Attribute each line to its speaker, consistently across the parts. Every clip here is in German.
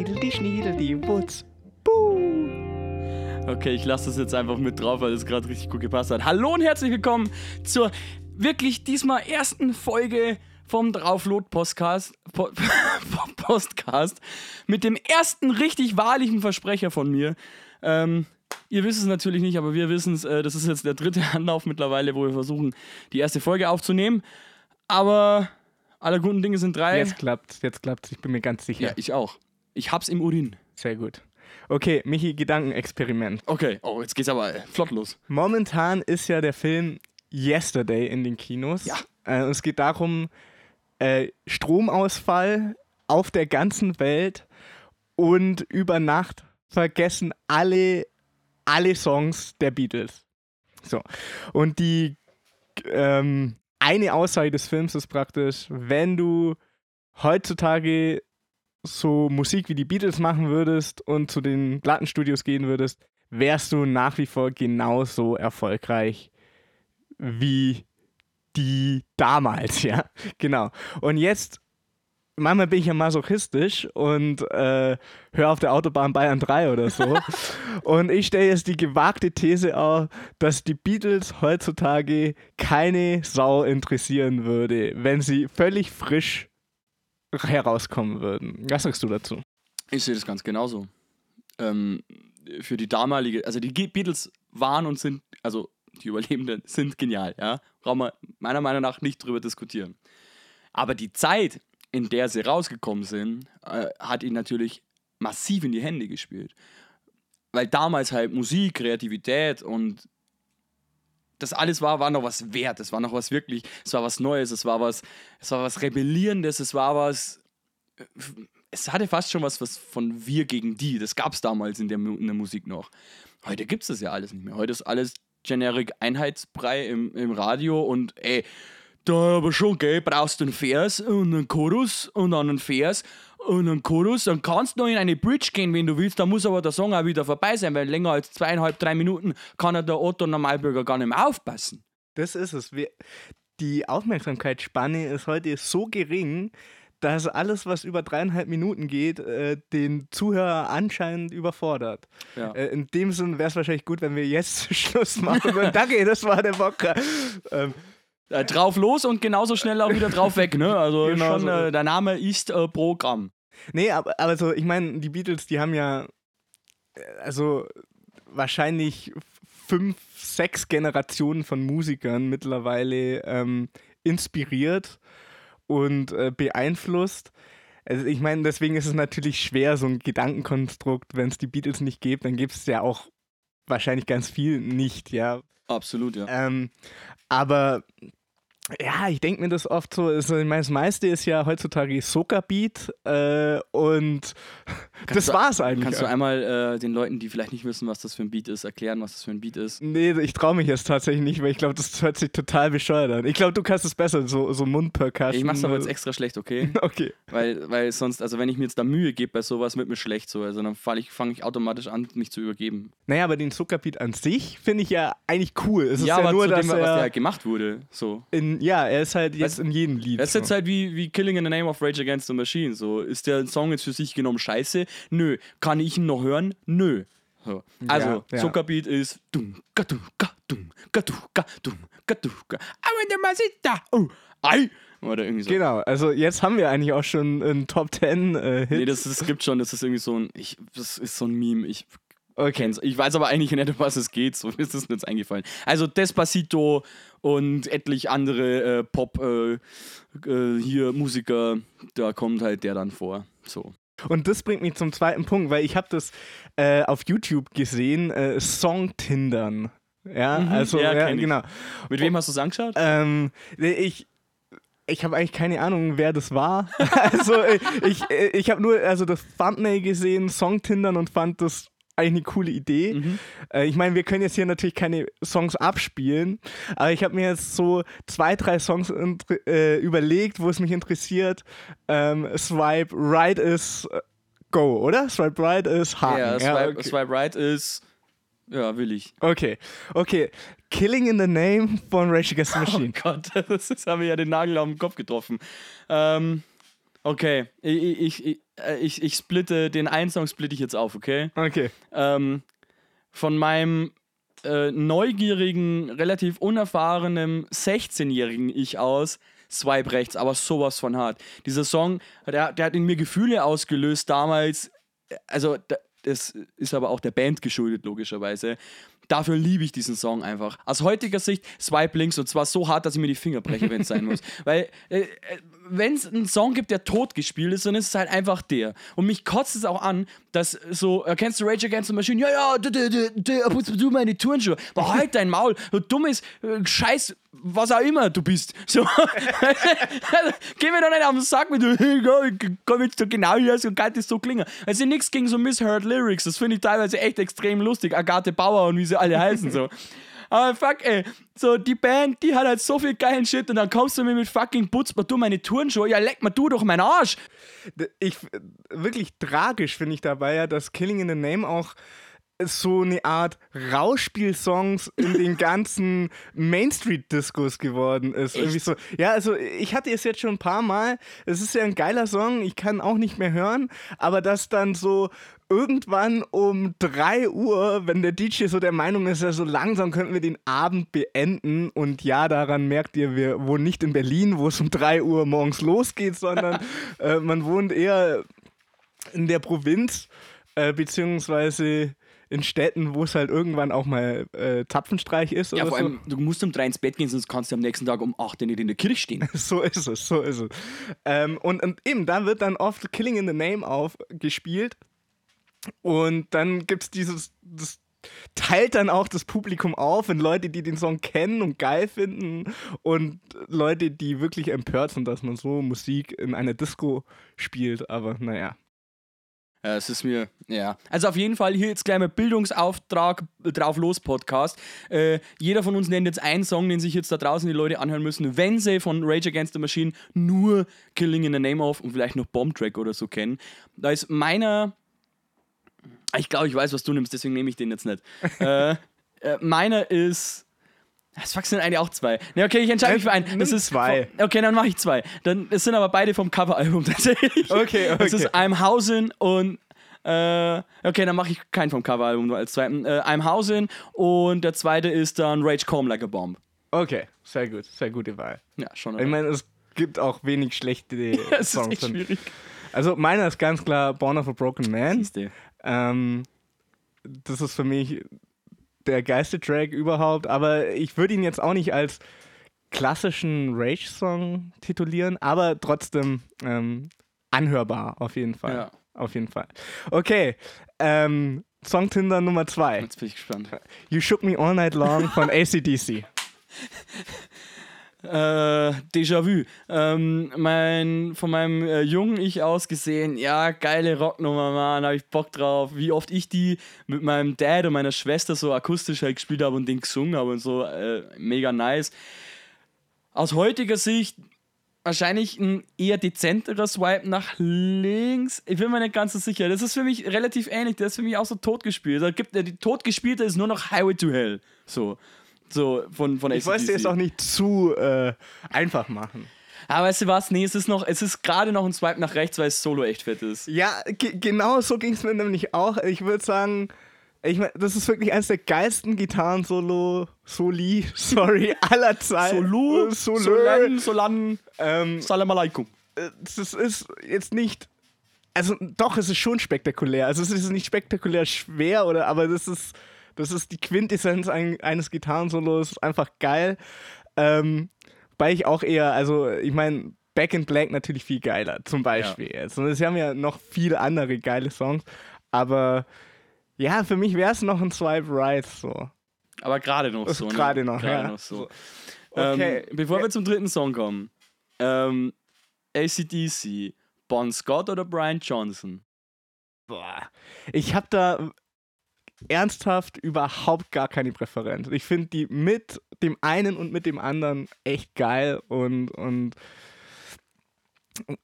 Speaker 1: Die Schniedel, die Wutz. Buh.
Speaker 2: Okay, ich lasse das jetzt einfach mit drauf, weil es gerade richtig gut gepasst hat. Hallo und herzlich willkommen zur wirklich diesmal ersten Folge vom Drauflot-Podcast po Postcast mit dem ersten richtig wahrlichen Versprecher von mir. Ähm, ihr wisst es natürlich nicht, aber wir wissen es. Äh, das ist jetzt der dritte Anlauf mittlerweile, wo wir versuchen, die erste Folge aufzunehmen. Aber alle guten Dinge sind drei.
Speaker 1: Jetzt klappt's, jetzt klappt's, ich bin mir ganz sicher.
Speaker 2: ja, ich auch. Ich hab's im Urin.
Speaker 1: Sehr gut. Okay, Michi, Gedankenexperiment.
Speaker 2: Okay, oh, jetzt geht's aber flott los.
Speaker 1: Momentan ist ja der Film Yesterday in den Kinos.
Speaker 2: Ja.
Speaker 1: Äh, und es geht darum, äh, Stromausfall auf der ganzen Welt und über Nacht vergessen alle, alle Songs der Beatles. So. Und die ähm, eine Aussage des Films ist praktisch, wenn du heutzutage so Musik wie die Beatles machen würdest und zu den Plattenstudios gehen würdest, wärst du nach wie vor genauso erfolgreich wie die damals, ja. Genau. Und jetzt, manchmal bin ich ja masochistisch und äh, höre auf der Autobahn Bayern 3 oder so. und ich stelle jetzt die gewagte These auf, dass die Beatles heutzutage keine Sau interessieren würde, wenn sie völlig frisch herauskommen würden. Was sagst du dazu?
Speaker 2: Ich sehe das ganz genauso. Ähm, für die damalige, also die Beatles waren und sind, also die Überlebenden sind genial, ja. Brauchen wir meiner Meinung nach nicht drüber diskutieren. Aber die Zeit, in der sie rausgekommen sind, äh, hat ihnen natürlich massiv in die Hände gespielt. Weil damals halt Musik, Kreativität und das alles war, war noch was wert. Es war noch was wirklich, es war was Neues, es war was, es war was Rebellierendes, es war was es hatte fast schon was, was von wir gegen die. Das gab es damals in der, in der Musik noch. Heute gibt es das ja alles nicht mehr. Heute ist alles generic Einheitsbrei im, im Radio und ey, da aber schon, gell, brauchst du einen Vers und einen Chorus und dann einen Vers und einen Chorus. Dann kannst du noch in eine Bridge gehen, wenn du willst. Da muss aber der Song auch wieder vorbei sein, weil länger als zweieinhalb, drei Minuten kann er der Otto Normalbürger gar nicht mehr aufpassen.
Speaker 1: Das ist es. Wir, die Aufmerksamkeitsspanne ist heute so gering, dass alles, was über dreieinhalb Minuten geht, äh, den Zuhörer anscheinend überfordert.
Speaker 2: Ja.
Speaker 1: Äh, in dem Sinn wäre es wahrscheinlich gut, wenn wir jetzt Schluss machen würden. Danke, das war der Bocker. Ähm,
Speaker 2: Äh, drauf los und genauso schnell auch wieder drauf weg, ne? Also
Speaker 1: Genau
Speaker 2: schon,
Speaker 1: so.
Speaker 2: äh, der Name ist äh, Programm.
Speaker 1: nee, aber, aber so, ich meine, die Beatles, die haben ja, äh, also wahrscheinlich fünf, sechs Generationen von Musikern mittlerweile ähm, inspiriert und äh, beeinflusst. Also ich meine, deswegen ist es natürlich schwer, so ein Gedankenkonstrukt, wenn es die Beatles nicht gibt, dann gibt es ja auch wahrscheinlich ganz viel nicht, ja.
Speaker 2: Absolut, ja.
Speaker 1: Ähm, aber ja, ich denke mir das oft so, ist, ich meine, das meiste ist ja heutzutage Soca-Beat äh, und das
Speaker 2: du-
Speaker 1: war's eigentlich.
Speaker 2: Kannst du einmal äh, den Leuten, die vielleicht nicht wissen, was das für ein Beat ist, erklären, was das für ein Beat ist?
Speaker 1: Nee, ich traue mich jetzt tatsächlich nicht, weil ich glaube, das hört sich total bescheuert an. Ich glaube, du kannst es besser, so, so Mundpercussion.
Speaker 2: Ich mach's aber jetzt extra schlecht, okay?
Speaker 1: Okay.
Speaker 2: weil, weil sonst, also wenn ich mir jetzt da Mühe gebe bei sowas, wird mir schlecht so. Also dann fange ich, fang ich automatisch an, mich zu übergeben.
Speaker 1: Naja, aber den Zuckerbeat an sich finde ich ja eigentlich cool. Es ist
Speaker 2: ja,
Speaker 1: ja,
Speaker 2: aber
Speaker 1: nur,
Speaker 2: zu
Speaker 1: dass
Speaker 2: dem, was der
Speaker 1: er
Speaker 2: halt gemacht wurde. So.
Speaker 1: in, ja, er ist halt jetzt
Speaker 2: Weißt-
Speaker 1: in jedem Lied.
Speaker 2: Das ist
Speaker 1: so.
Speaker 2: jetzt halt wie, wie Killing in the Name of Rage Against the Machine. So, ist der Song jetzt für sich genommen scheiße? Nö. Kann ich ihn noch hören? Nö. So. Also,
Speaker 1: Ja, ja.
Speaker 2: Zuckerbeat ist dum, gadum, gadum, gadum, gadum, gadum, gadum. Aber der Masita, oh, ei. Oder irgendwie so.
Speaker 1: Genau, also jetzt haben wir eigentlich auch schon einen Top 10 äh, Hit.
Speaker 2: Nee, das, das gibt schon, das ist irgendwie so ein, ich, das ist so ein Meme, ich
Speaker 1: okay.
Speaker 2: Ich weiß aber eigentlich nicht, um was es geht, so ist es mir jetzt eingefallen. Also Despacito und etlich andere äh, Pop, äh, äh, hier Musiker, da kommt halt der dann vor, so.
Speaker 1: Und das bringt mich zum zweiten Punkt, weil ich habe das äh, auf YouTube gesehen, äh, Song-Tindern. Ja,
Speaker 2: Mhm,
Speaker 1: also,
Speaker 2: ja,
Speaker 1: ja, genau.
Speaker 2: Mit wem hast du es angeschaut?
Speaker 1: Ähm, ich ich habe eigentlich keine Ahnung, wer das war. also ich, ich, ich habe nur also das Thumbnail gesehen, Song-Tindern und fand das eigentlich eine coole Idee.
Speaker 2: Mhm.
Speaker 1: Äh, ich meine, wir können jetzt hier natürlich keine Songs abspielen, aber ich habe mir jetzt so zwei, drei Songs äh, überlegt, wo es mich interessiert. Ähm, Swipe Right ist äh, Go, oder? Swipe Right ist Haken.
Speaker 2: Ja, Swipe,
Speaker 1: okay.
Speaker 2: Swipe Right ist, ja, will ich.
Speaker 1: okay, okay. Killing in the Name von Rage Against the
Speaker 2: Oh
Speaker 1: Machine.
Speaker 2: Gott, das ist, haben wir ja den Nagel auf den Kopf getroffen. Ähm, Okay, ich, ich, ich, äh, ich, ich splitte, den einen Song splitte ich jetzt auf, okay?
Speaker 1: Okay.
Speaker 2: Ähm, von meinem äh, neugierigen, relativ unerfahrenen 16-jährigen Ich aus, Swipe rechts, aber sowas von hart. Dieser Song, der, der hat in mir Gefühle ausgelöst damals. Also, das ist aber auch der Band geschuldet, logischerweise. Dafür liebe ich diesen Song einfach. Aus heutiger Sicht Swipe links und zwar so hart, dass ich mir die Finger breche, wenn es sein muss. Weil äh, äh wenn es einen Song gibt, der tot gespielt ist, dann ist es halt einfach der. Und mich kotzt es auch an, dass so, erkennst du Rage Against the Machine? Ja, ja, du, du, du, putzt du meine Turnschuhe. Aber halt dein Maul, du dummes äh, Scheiß, was auch immer du bist. So, geh mir doch nicht auf den Sack mit, du, komm jetzt so genau hier, so kann das so klingen. Also nichts gegen so Misheard Lyrics, das finde ich teilweise echt extrem lustig. Agathe Bauer und wie sie alle heißen, so. Aber fuck, ey. So, die Band, die hat halt so viel geilen Shit und dann kommst du mir mit fucking Putz, mal du meine Turnshow. Ja, leck mal du doch meinen Arsch.
Speaker 1: Ich, wirklich tragisch finde ich dabei ja, dass Killing in the Name auch so eine Art Rauschspiel-Songs in den ganzen Main Street-Discos geworden ist. Irgendwie so. Ja, also ich hatte es jetzt schon ein paar Mal. Es ist ja ein geiler Song, ich kann auch nicht mehr hören, aber dass dann so irgendwann um 3 Uhr, wenn der DJ so der Meinung ist, ja, so langsam könnten wir den Abend beenden. Und ja, daran merkt ihr, wir wohnen nicht in Berlin, wo es um 3 Uhr morgens losgeht, sondern äh, man wohnt eher in der Provinz, äh, beziehungsweise in Städten, wo es halt irgendwann auch mal äh, Zapfenstreich ist.
Speaker 2: Ja, vor
Speaker 1: so.
Speaker 2: allem, du musst um drei ins Bett gehen, sonst kannst du am nächsten Tag um acht nicht in der Kirche stehen.
Speaker 1: so ist es, so ist es. Ähm, und, und eben, da wird dann oft Killing in the Name aufgespielt. Und dann gibt es dieses, das teilt dann auch das Publikum auf in Leute, die den Song kennen und geil finden und Leute, die wirklich empört sind, dass man so Musik in einer Disco spielt. Aber naja.
Speaker 2: Ja, es ist mir, ja. Also auf jeden Fall hier jetzt gleich mal Bildungsauftrag drauf los Podcast. Äh, jeder von uns nennt jetzt einen Song, den sich jetzt da draußen die Leute anhören müssen, wenn sie von Rage Against the Machine nur Killing in the Name of und vielleicht noch Bomb Track oder so kennen. Da ist meiner ich glaube, ich weiß, was du nimmst, deswegen nehme ich den jetzt nicht. äh, äh, meiner ist. Das sind eigentlich auch zwei. Ne, okay, ich entscheide mich für einen. Das ist
Speaker 1: zwei.
Speaker 2: Okay, dann mache ich zwei. Dann es sind aber beide vom Coveralbum tatsächlich.
Speaker 1: Okay, okay.
Speaker 2: Das ist I'm Hausen und äh, okay, dann mache ich keinen vom Coveralbum nur als zweiten. Äh, I'm Hausen und der zweite ist dann Rage Calm Like a Bomb.
Speaker 1: Okay, sehr gut, sehr gute Wahl.
Speaker 2: Ja, schon.
Speaker 1: Ich meine, es gibt auch wenig schlechte
Speaker 2: ja, es Songs. Ist echt schwierig.
Speaker 1: Also meiner ist ganz klar Born of a Broken Man.
Speaker 2: Siehste.
Speaker 1: Ähm, das ist für mich der geilste Track überhaupt, aber ich würde ihn jetzt auch nicht als klassischen Rage-Song titulieren, aber trotzdem ähm, anhörbar auf jeden Fall.
Speaker 2: Ja.
Speaker 1: Auf jeden Fall. Okay, ähm, Song Tinder Nummer 2.
Speaker 2: Jetzt bin ich gespannt.
Speaker 1: You Shook Me All Night Long von ACDC.
Speaker 2: Äh, Déjà-vu. Ähm, mein, von meinem äh, jungen Ich aus gesehen, ja, geile Rocknummer, Mann, hab ich Bock drauf. Wie oft ich die mit meinem Dad und meiner Schwester so akustisch halt gespielt habe und den gesungen habe und so, äh, mega nice. Aus heutiger Sicht wahrscheinlich ein eher dezenterer Swipe nach links. Ich bin mir nicht ganz so sicher. Das ist für mich relativ ähnlich. Der ist für mich auch so totgespielt. Da gibt, die totgespielte ist nur noch Highway to Hell. So. So von, von
Speaker 1: Ich wollte es auch nicht zu äh, einfach machen.
Speaker 2: Aber weißt du was? Nee, es ist noch, es ist gerade noch ein Swipe nach rechts, weil es Solo echt fett ist.
Speaker 1: Ja, genau so ging es mir nämlich auch. Ich würde sagen, ich mein, das ist wirklich eines der geilsten Gitarren-Solo, Soli, sorry, aller Zeiten.
Speaker 2: Solo,
Speaker 1: Solo,
Speaker 2: Solan, Solan, ähm, Salam alaikum.
Speaker 1: Äh, das ist jetzt nicht, also doch, es ist schon spektakulär. Also es ist nicht spektakulär schwer, oder, aber das ist das ist die Quintessenz ein, eines Gitarrensolos, einfach geil. Ähm, weil ich auch eher, also ich meine, Back in Black natürlich viel geiler, zum Beispiel ja. jetzt. Und sie haben ja noch viele andere geile Songs, aber ja, für mich wäre es noch ein Swipe Right so.
Speaker 2: Aber gerade noch so.
Speaker 1: Ne? Gerade noch,
Speaker 2: gerade
Speaker 1: ja.
Speaker 2: noch so. Okay. Ähm, bevor ja. wir zum dritten Song kommen, ähm, ACDC, Bon Scott oder Brian Johnson?
Speaker 1: Boah. Ich habe da ernsthaft überhaupt gar keine Präferenz. Ich finde die mit dem einen und mit dem anderen echt geil und, und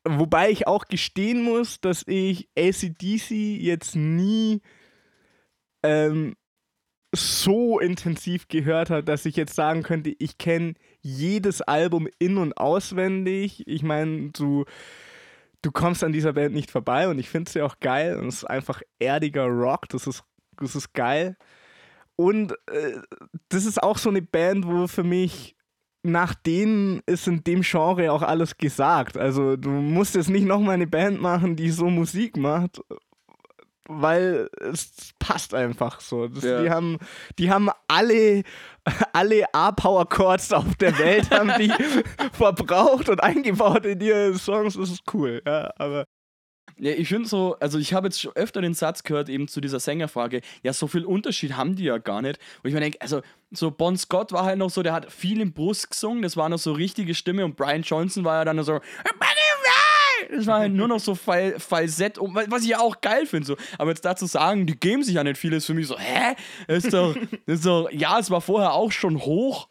Speaker 1: wobei ich auch gestehen muss, dass ich ACDC jetzt nie ähm, so intensiv gehört habe, dass ich jetzt sagen könnte, ich kenne jedes Album in- und auswendig. Ich meine, so du kommst an dieser Band nicht vorbei und ich finde sie auch geil und es ist einfach erdiger Rock, das ist, das ist geil. Und äh, das ist auch so eine Band, wo für mich nach denen ist in dem Genre auch alles gesagt. Also du musst jetzt nicht nochmal eine Band machen, die so Musik macht, weil es passt einfach so. Das,
Speaker 2: Ja.
Speaker 1: die, haben, die haben alle, alle A-Power-Chords auf der Welt haben die verbraucht und eingebaut in ihre Songs. Das ist cool, ja, aber
Speaker 2: Ja, ich finde so, also ich habe jetzt schon öfter den Satz gehört, eben zu dieser Sängerfrage, ja, so viel Unterschied haben die ja gar nicht. Und ich mir denke, also so Bon Scott war halt noch so, der hat viel im Brust gesungen, das war noch so richtige Stimme und Brian Johnson war ja dann so, das war halt nur noch so Fal Falsett, was ich ja auch geil finde. So. Aber jetzt dazu sagen, die geben sich ja nicht viel, ist für mich so, hä? Ist doch, ist doch, ja, es war vorher auch schon hoch.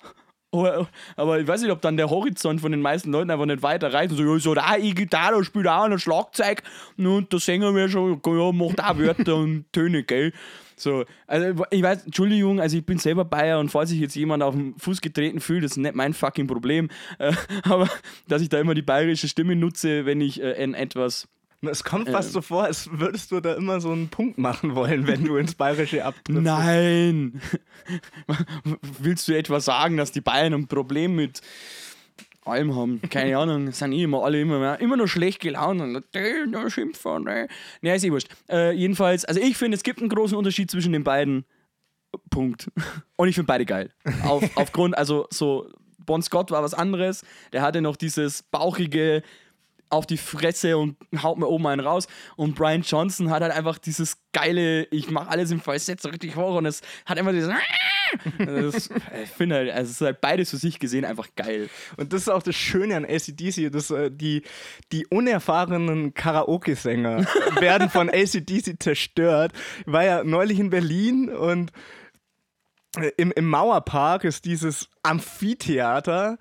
Speaker 2: Aber, ich weiß nicht, ob dann der Horizont von den meisten Leuten einfach nicht weiter reicht. Und so, ja, so da, ich Gitarre, spielt auch ein Schlagzeug und der Sänger wäre schon, ja, macht auch Wörter und Töne, gell? So, also ich weiß, Entschuldigung, also ich bin selber Bayer und falls sich jetzt jemand auf den Fuß getreten fühlt, das ist nicht mein fucking Problem. Äh, aber dass ich da immer die bayerische Stimme nutze, wenn ich äh, in etwas
Speaker 1: es kommt fast
Speaker 2: Ähm.
Speaker 1: so vor, als würdest du da immer so einen Punkt machen wollen, wenn du ins Bayerische abtrittst.
Speaker 2: Nein! Willst du etwa sagen, dass die Bayern ein Problem mit allem haben? Keine Ahnung, sind eh immer alle immer, mehr, immer nur schlecht gelaunt und äh, da schimpfen. Ne, nee, ist eh wurscht. Äh, jedenfalls, also ich finde, es gibt einen großen Unterschied zwischen den beiden. Punkt. Und ich finde beide geil. Auf, aufgrund, also so, Bon Scott war was anderes. Der hatte noch dieses bauchige auf die Fresse und haut mir oben einen raus. Und Brian Johnson hat halt einfach dieses geile, ich mache alles im Falsett so richtig hoch und es hat immer dieses. Das, ich finde halt, also es ist halt beides für sich gesehen einfach geil.
Speaker 1: Und das ist auch das Schöne an ACDC, dass äh, die, die unerfahrenen Karaoke-Sänger werden von ACDC zerstört. Ich war ja neulich in Berlin und äh, im, im Mauerpark ist dieses Amphitheater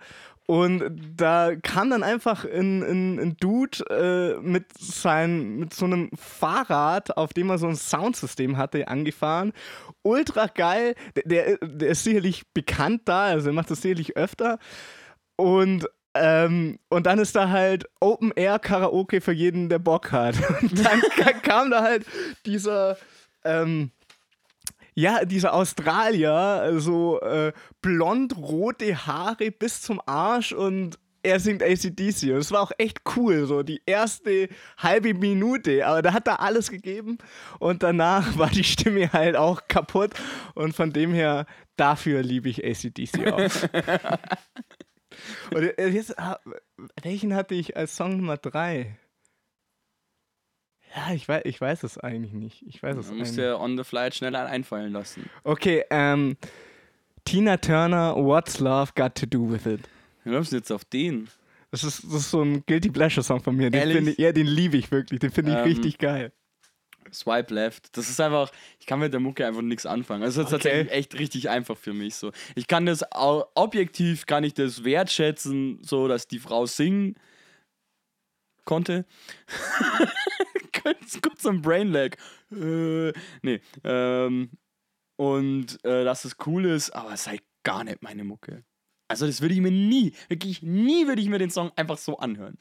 Speaker 1: und da kam dann einfach ein, ein, ein Dude äh, mit, sein, mit so einem Fahrrad, auf dem er so ein Soundsystem hatte, angefahren. Ultra geil. Der, der, ist sicherlich bekannt da, also er macht das sicherlich öfter. Und, ähm, und dann ist da halt Open Air Karaoke für jeden, der Bock hat. Und dann ka- kam da halt dieser. Ähm, ja, dieser Australier, so äh, blond-rote Haare bis zum Arsch und er singt ACDC. Und es war auch echt cool, so die erste halbe Minute. Aber da hat er alles gegeben und danach war die Stimme halt auch kaputt. Und von dem her, dafür liebe ich ACDC auch. und äh, jetzt, ah, welchen hatte ich als Song Nummer 3? Ja, ich weiß, ich weiß es eigentlich nicht. Ich weiß es
Speaker 2: Man muss
Speaker 1: eigentlich
Speaker 2: ja on the fly schnell einfallen lassen.
Speaker 1: Okay, ähm, Tina Turner, What's Love Got to Do With It?
Speaker 2: Wir laufen jetzt auf den.
Speaker 1: Das ist, das ist so ein Guilty Pleasure Song von mir. Den
Speaker 2: Ehrlich?
Speaker 1: ich, ja, den liebe ich wirklich. Den finde ich
Speaker 2: Ähm,
Speaker 1: richtig geil.
Speaker 2: Swipe Left. Das ist einfach, ich kann mit der Mucke einfach nichts anfangen. Also es ist
Speaker 1: Okay.
Speaker 2: tatsächlich echt richtig einfach für mich so. Ich kann das objektiv kann ich das wertschätzen, so dass die Frau singen konnte. kurz, kurz am Brain Lag. Äh, nee, ähm, und äh, dass es cool ist, aber es ist halt gar nicht meine Mucke. Also das würde ich mir nie, wirklich nie würde ich mir den Song einfach so anhören.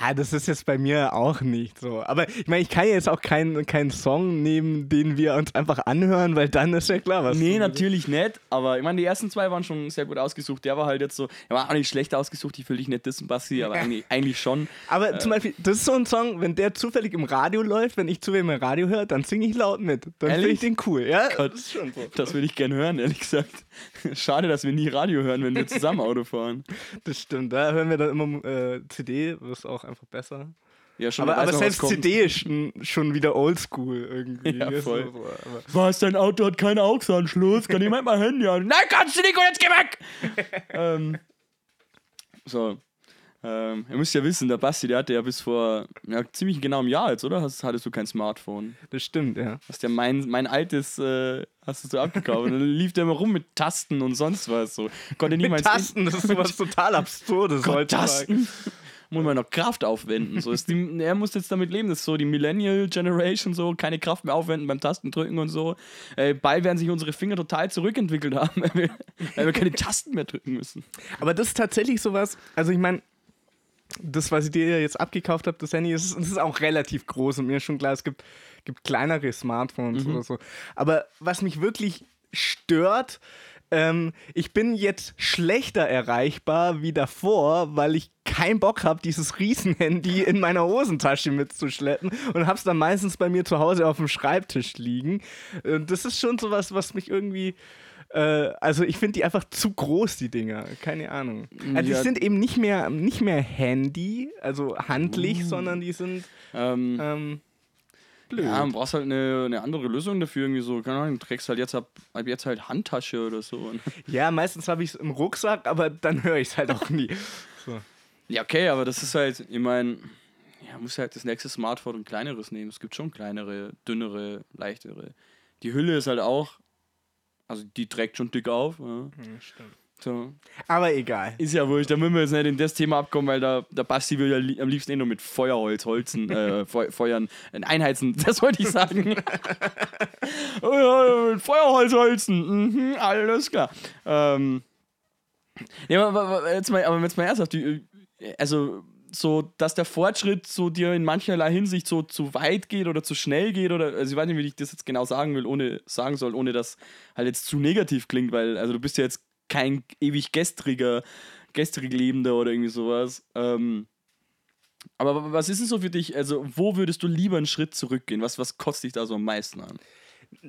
Speaker 1: Ja, das ist jetzt bei mir auch nicht so. Aber ich meine, ich kann jetzt auch keinen keinen Song nehmen, den wir uns einfach anhören, weil dann ist ja klar, was.
Speaker 2: Nee, natürlich nicht, aber ich meine, die ersten zwei waren schon sehr gut ausgesucht. Der war halt jetzt so, er war auch nicht schlecht ausgesucht, ich will dich nicht dissen, Basti, aber eigentlich, eigentlich schon.
Speaker 1: Aber
Speaker 2: Äh.
Speaker 1: zum Beispiel, das ist so ein Song, wenn der zufällig im Radio läuft, wenn ich zufällig im Radio höre, dann singe ich laut mit. Dann finde ich den cool. Ja,
Speaker 2: Gott.
Speaker 1: das ist schon so.
Speaker 2: Das würde ich gern hören, ehrlich gesagt. Schade, dass wir nie Radio hören, wenn wir zusammen Auto fahren.
Speaker 1: Das stimmt. Da hören wir dann immer äh, CD, das ist auch einfach besser.
Speaker 2: Ja, schon
Speaker 1: Aber, aber selbst. CD ist schon, wieder oldschool irgendwie.
Speaker 2: Ja, voll.
Speaker 1: so, aber-
Speaker 2: Was, dein Auto hat keinen AUX-Anschluss? Kann jemand mal Handy an? Nein, kannst du nicht und jetzt geh weg! ähm, so. Ähm, ihr müsst ja wissen, der Basti, der hatte ja bis vor ja, ziemlich genau einem Jahr jetzt, oder? Hast, hattest du kein Smartphone?
Speaker 1: Das stimmt, ja.
Speaker 2: Hast ja mein, mein altes, äh, hast du abgekauft. Und dann lief der immer rum mit Tasten und sonst was. So. Konnte
Speaker 1: Mit
Speaker 2: niemals.
Speaker 1: Tasten, das ist sowas total Absurdes
Speaker 2: Gott,
Speaker 1: heutzutage.
Speaker 2: Tasten. Muss man noch Kraft aufwenden. So ist die, er muss jetzt damit leben, das ist so die Millennial Generation, so keine Kraft mehr aufwenden beim Tastendrücken und so. Äh, bald werden sich unsere Finger total zurückentwickelt haben, weil wir, weil wir keine Tasten mehr drücken müssen.
Speaker 1: Aber das ist tatsächlich sowas, also ich meine, das, was ich dir jetzt abgekauft habe, das Handy, ist, das ist auch relativ groß und mir ist schon klar, es gibt, gibt kleinere Smartphones
Speaker 2: Mhm.
Speaker 1: oder so. Aber was mich wirklich stört, ähm, ich bin jetzt schlechter erreichbar wie davor, weil ich keinen Bock habe, dieses Riesenhandy in meiner Hosentasche mitzuschleppen und hab's dann meistens bei mir zu Hause auf dem Schreibtisch liegen. Und das ist schon sowas, was mich irgendwie. Äh, also ich finde die einfach zu groß, die Dinger. Keine Ahnung. Also
Speaker 2: Ja.
Speaker 1: die sind eben nicht mehr, nicht mehr Handy, also handlich,
Speaker 2: Uh.
Speaker 1: sondern die sind
Speaker 2: Ähm,
Speaker 1: ähm, blöd.
Speaker 2: ja, man brauchst halt eine, eine andere Lösung dafür, irgendwie so, keine Ahnung, du trägst halt jetzt ab, ab jetzt halt Handtasche oder so.
Speaker 1: Ja, meistens habe ich es im Rucksack, aber dann höre ich es halt auch nie. So.
Speaker 2: Ja, okay, aber das ist halt, ich meine, ja, muss halt das nächste Smartphone ein kleineres nehmen. Es gibt schon kleinere, dünnere, leichtere. Die Hülle ist halt auch, also die trägt schon dick auf. Ja. So.
Speaker 1: Aber egal.
Speaker 2: Ist ja wurscht, da müssen wir jetzt nicht in das Thema abkommen, weil da, der Basti will ja li am liebsten eh nur mit Feuerholz holzen, äh, Feu Feuern, äh, einheizen, das wollte ich sagen. oh ja, mit Feuerholz holzen, mhm, alles klar. Ähm, ja, aber, aber jetzt mal, aber jetzt mal ernsthaft, die, also so, dass der Fortschritt so dir in mancherlei Hinsicht so zu weit geht oder zu schnell geht oder, also ich weiß nicht, wie ich das jetzt genau sagen will, ohne sagen soll, ohne dass halt jetzt zu negativ klingt, weil, also du bist ja jetzt kein ewig gestriger, gestrig Lebender oder irgendwie sowas. Ähm, aber was ist denn so für dich, also wo würdest du lieber einen Schritt zurückgehen? Was, was kotzt dich da so am meisten an?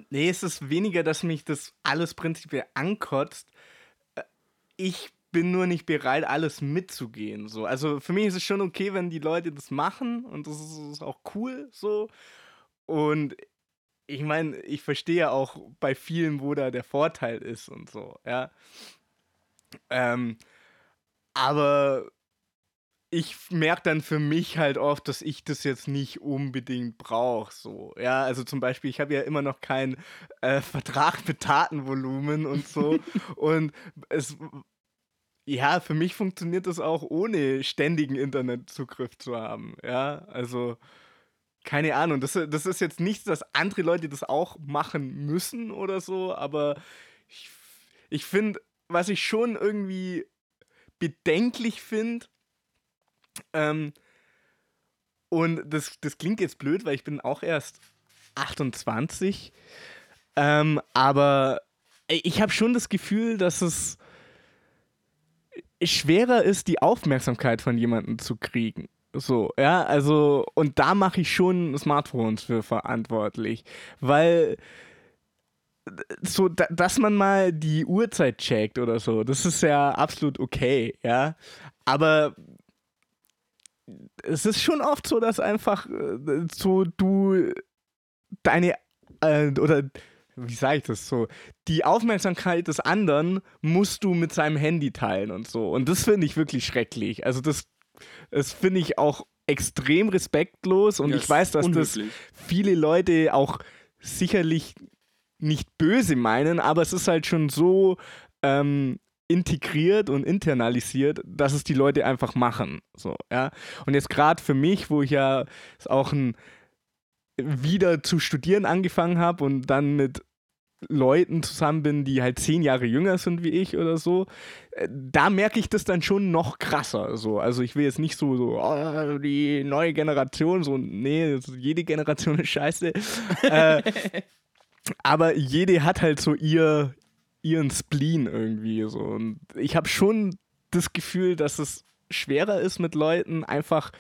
Speaker 1: Nee, es ist weniger, dass mich das alles prinzipiell ankotzt. Äh, Ich bin nur nicht bereit, alles mitzugehen. So. Also für mich ist es schon okay, wenn die Leute das machen und das ist, ist auch cool so. Und ich meine, ich verstehe ja auch bei vielen, wo da der Vorteil ist und so, ja. Ähm, aber ich merke dann für mich halt oft, dass ich das jetzt nicht unbedingt brauche. So. Ja, also zum Beispiel, ich habe ja immer noch keinen äh, Vertrag mit Datenvolumen und so. und es, ja, für mich funktioniert das auch ohne ständigen Internetzugriff zu haben. Ja, also keine Ahnung. Das, das ist jetzt nicht, dass andere Leute das auch machen müssen oder so, aber ich, ich finde, was ich schon irgendwie bedenklich finde, ähm, und das, das klingt jetzt blöd, weil ich bin auch erst 28. Ähm, aber ich habe schon das Gefühl, dass es schwerer ist, die Aufmerksamkeit von jemandem zu kriegen. So, ja, also, und da mache ich schon Smartphones für verantwortlich, weil so, da, dass man mal die Uhrzeit checkt oder so, das ist ja absolut okay, ja, aber es ist schon oft so, dass einfach äh, so du deine äh, oder wie sage ich das so, die Aufmerksamkeit des anderen musst du mit seinem Handy teilen und so. Und das finde ich wirklich schrecklich. Also das, das finde ich auch extrem respektlos und
Speaker 2: Ja,
Speaker 1: ich weiß, dass das
Speaker 2: unhöflich.
Speaker 1: viele Leute auch sicherlich nicht böse meinen, aber es ist halt schon so ähm, integriert und internalisiert, dass es die Leute einfach machen. So, ja. Und jetzt gerade für mich, wo ich ja auch ein wieder zu studieren angefangen habe und dann mit Leuten zusammen bin, die halt zehn Jahre jünger sind wie ich oder so, äh, da merke ich das dann schon noch krasser. So. Also ich will jetzt nicht so, so oh, die neue Generation, so, nee, jede Generation ist scheiße. äh, aber jede hat halt so ihr, ihren Spleen irgendwie. So. Und ich habe schon das Gefühl, dass es schwerer ist mit Leuten einfach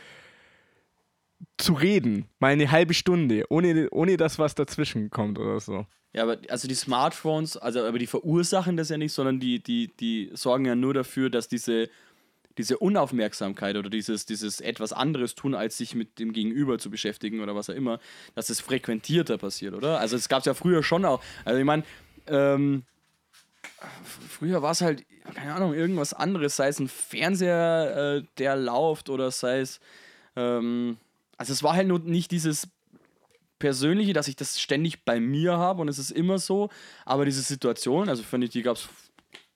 Speaker 1: zu reden, mal eine halbe Stunde, ohne, ohne dass was dazwischen kommt oder so.
Speaker 2: Ja, aber also die Smartphones, also aber die verursachen das ja nicht, sondern die, die, die sorgen ja nur dafür, dass diese, diese Unaufmerksamkeit oder dieses, dieses etwas anderes tun, als sich mit dem Gegenüber zu beschäftigen oder was auch immer, dass es frequentierter passiert, oder? Also es gab es ja früher schon auch. Also ich meine, ähm, früher war es halt, keine Ahnung, irgendwas anderes, sei es ein Fernseher, äh, der läuft oder sei es, ähm, also es war halt nur nicht dieses Persönliche, dass ich das ständig bei mir habe und es ist immer so, aber diese Situation, also finde ich, die gab es,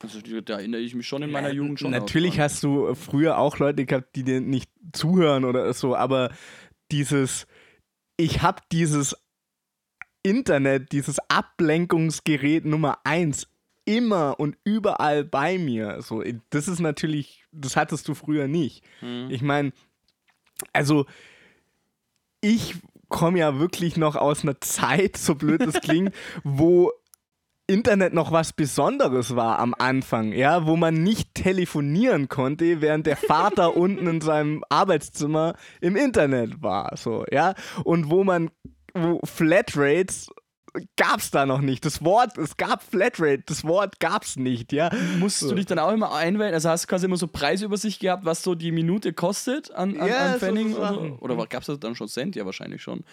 Speaker 2: also da erinnere ich mich schon in meiner Jugend schon.
Speaker 1: Natürlich hast du früher auch Leute gehabt, die dir nicht zuhören oder so, aber dieses, ich habe dieses Internet, dieses Ablenkungsgerät Nummer eins immer und überall bei mir. So, das ist natürlich, das hattest du früher nicht.
Speaker 2: Mhm.
Speaker 1: Ich meine, also ich komme ja wirklich noch aus einer Zeit, so blöd das klingt, wo Internet noch was Besonderes war am Anfang, ja, wo man nicht telefonieren konnte, während der Vater unten in seinem Arbeitszimmer im Internet war, so, ja, und wo man wo Flatrates gab's da noch nicht. Das Wort, es gab Flatrate, das Wort gab's nicht, ja.
Speaker 2: Musstest du dich dann auch immer einwählen? Also hast du quasi immer so Preisübersicht gehabt, was so die Minute kostet an, an,
Speaker 1: Ja,
Speaker 2: an
Speaker 1: so
Speaker 2: oder,
Speaker 1: Sachen.
Speaker 2: so? oder gab es das dann schon Cent? Ja, wahrscheinlich schon.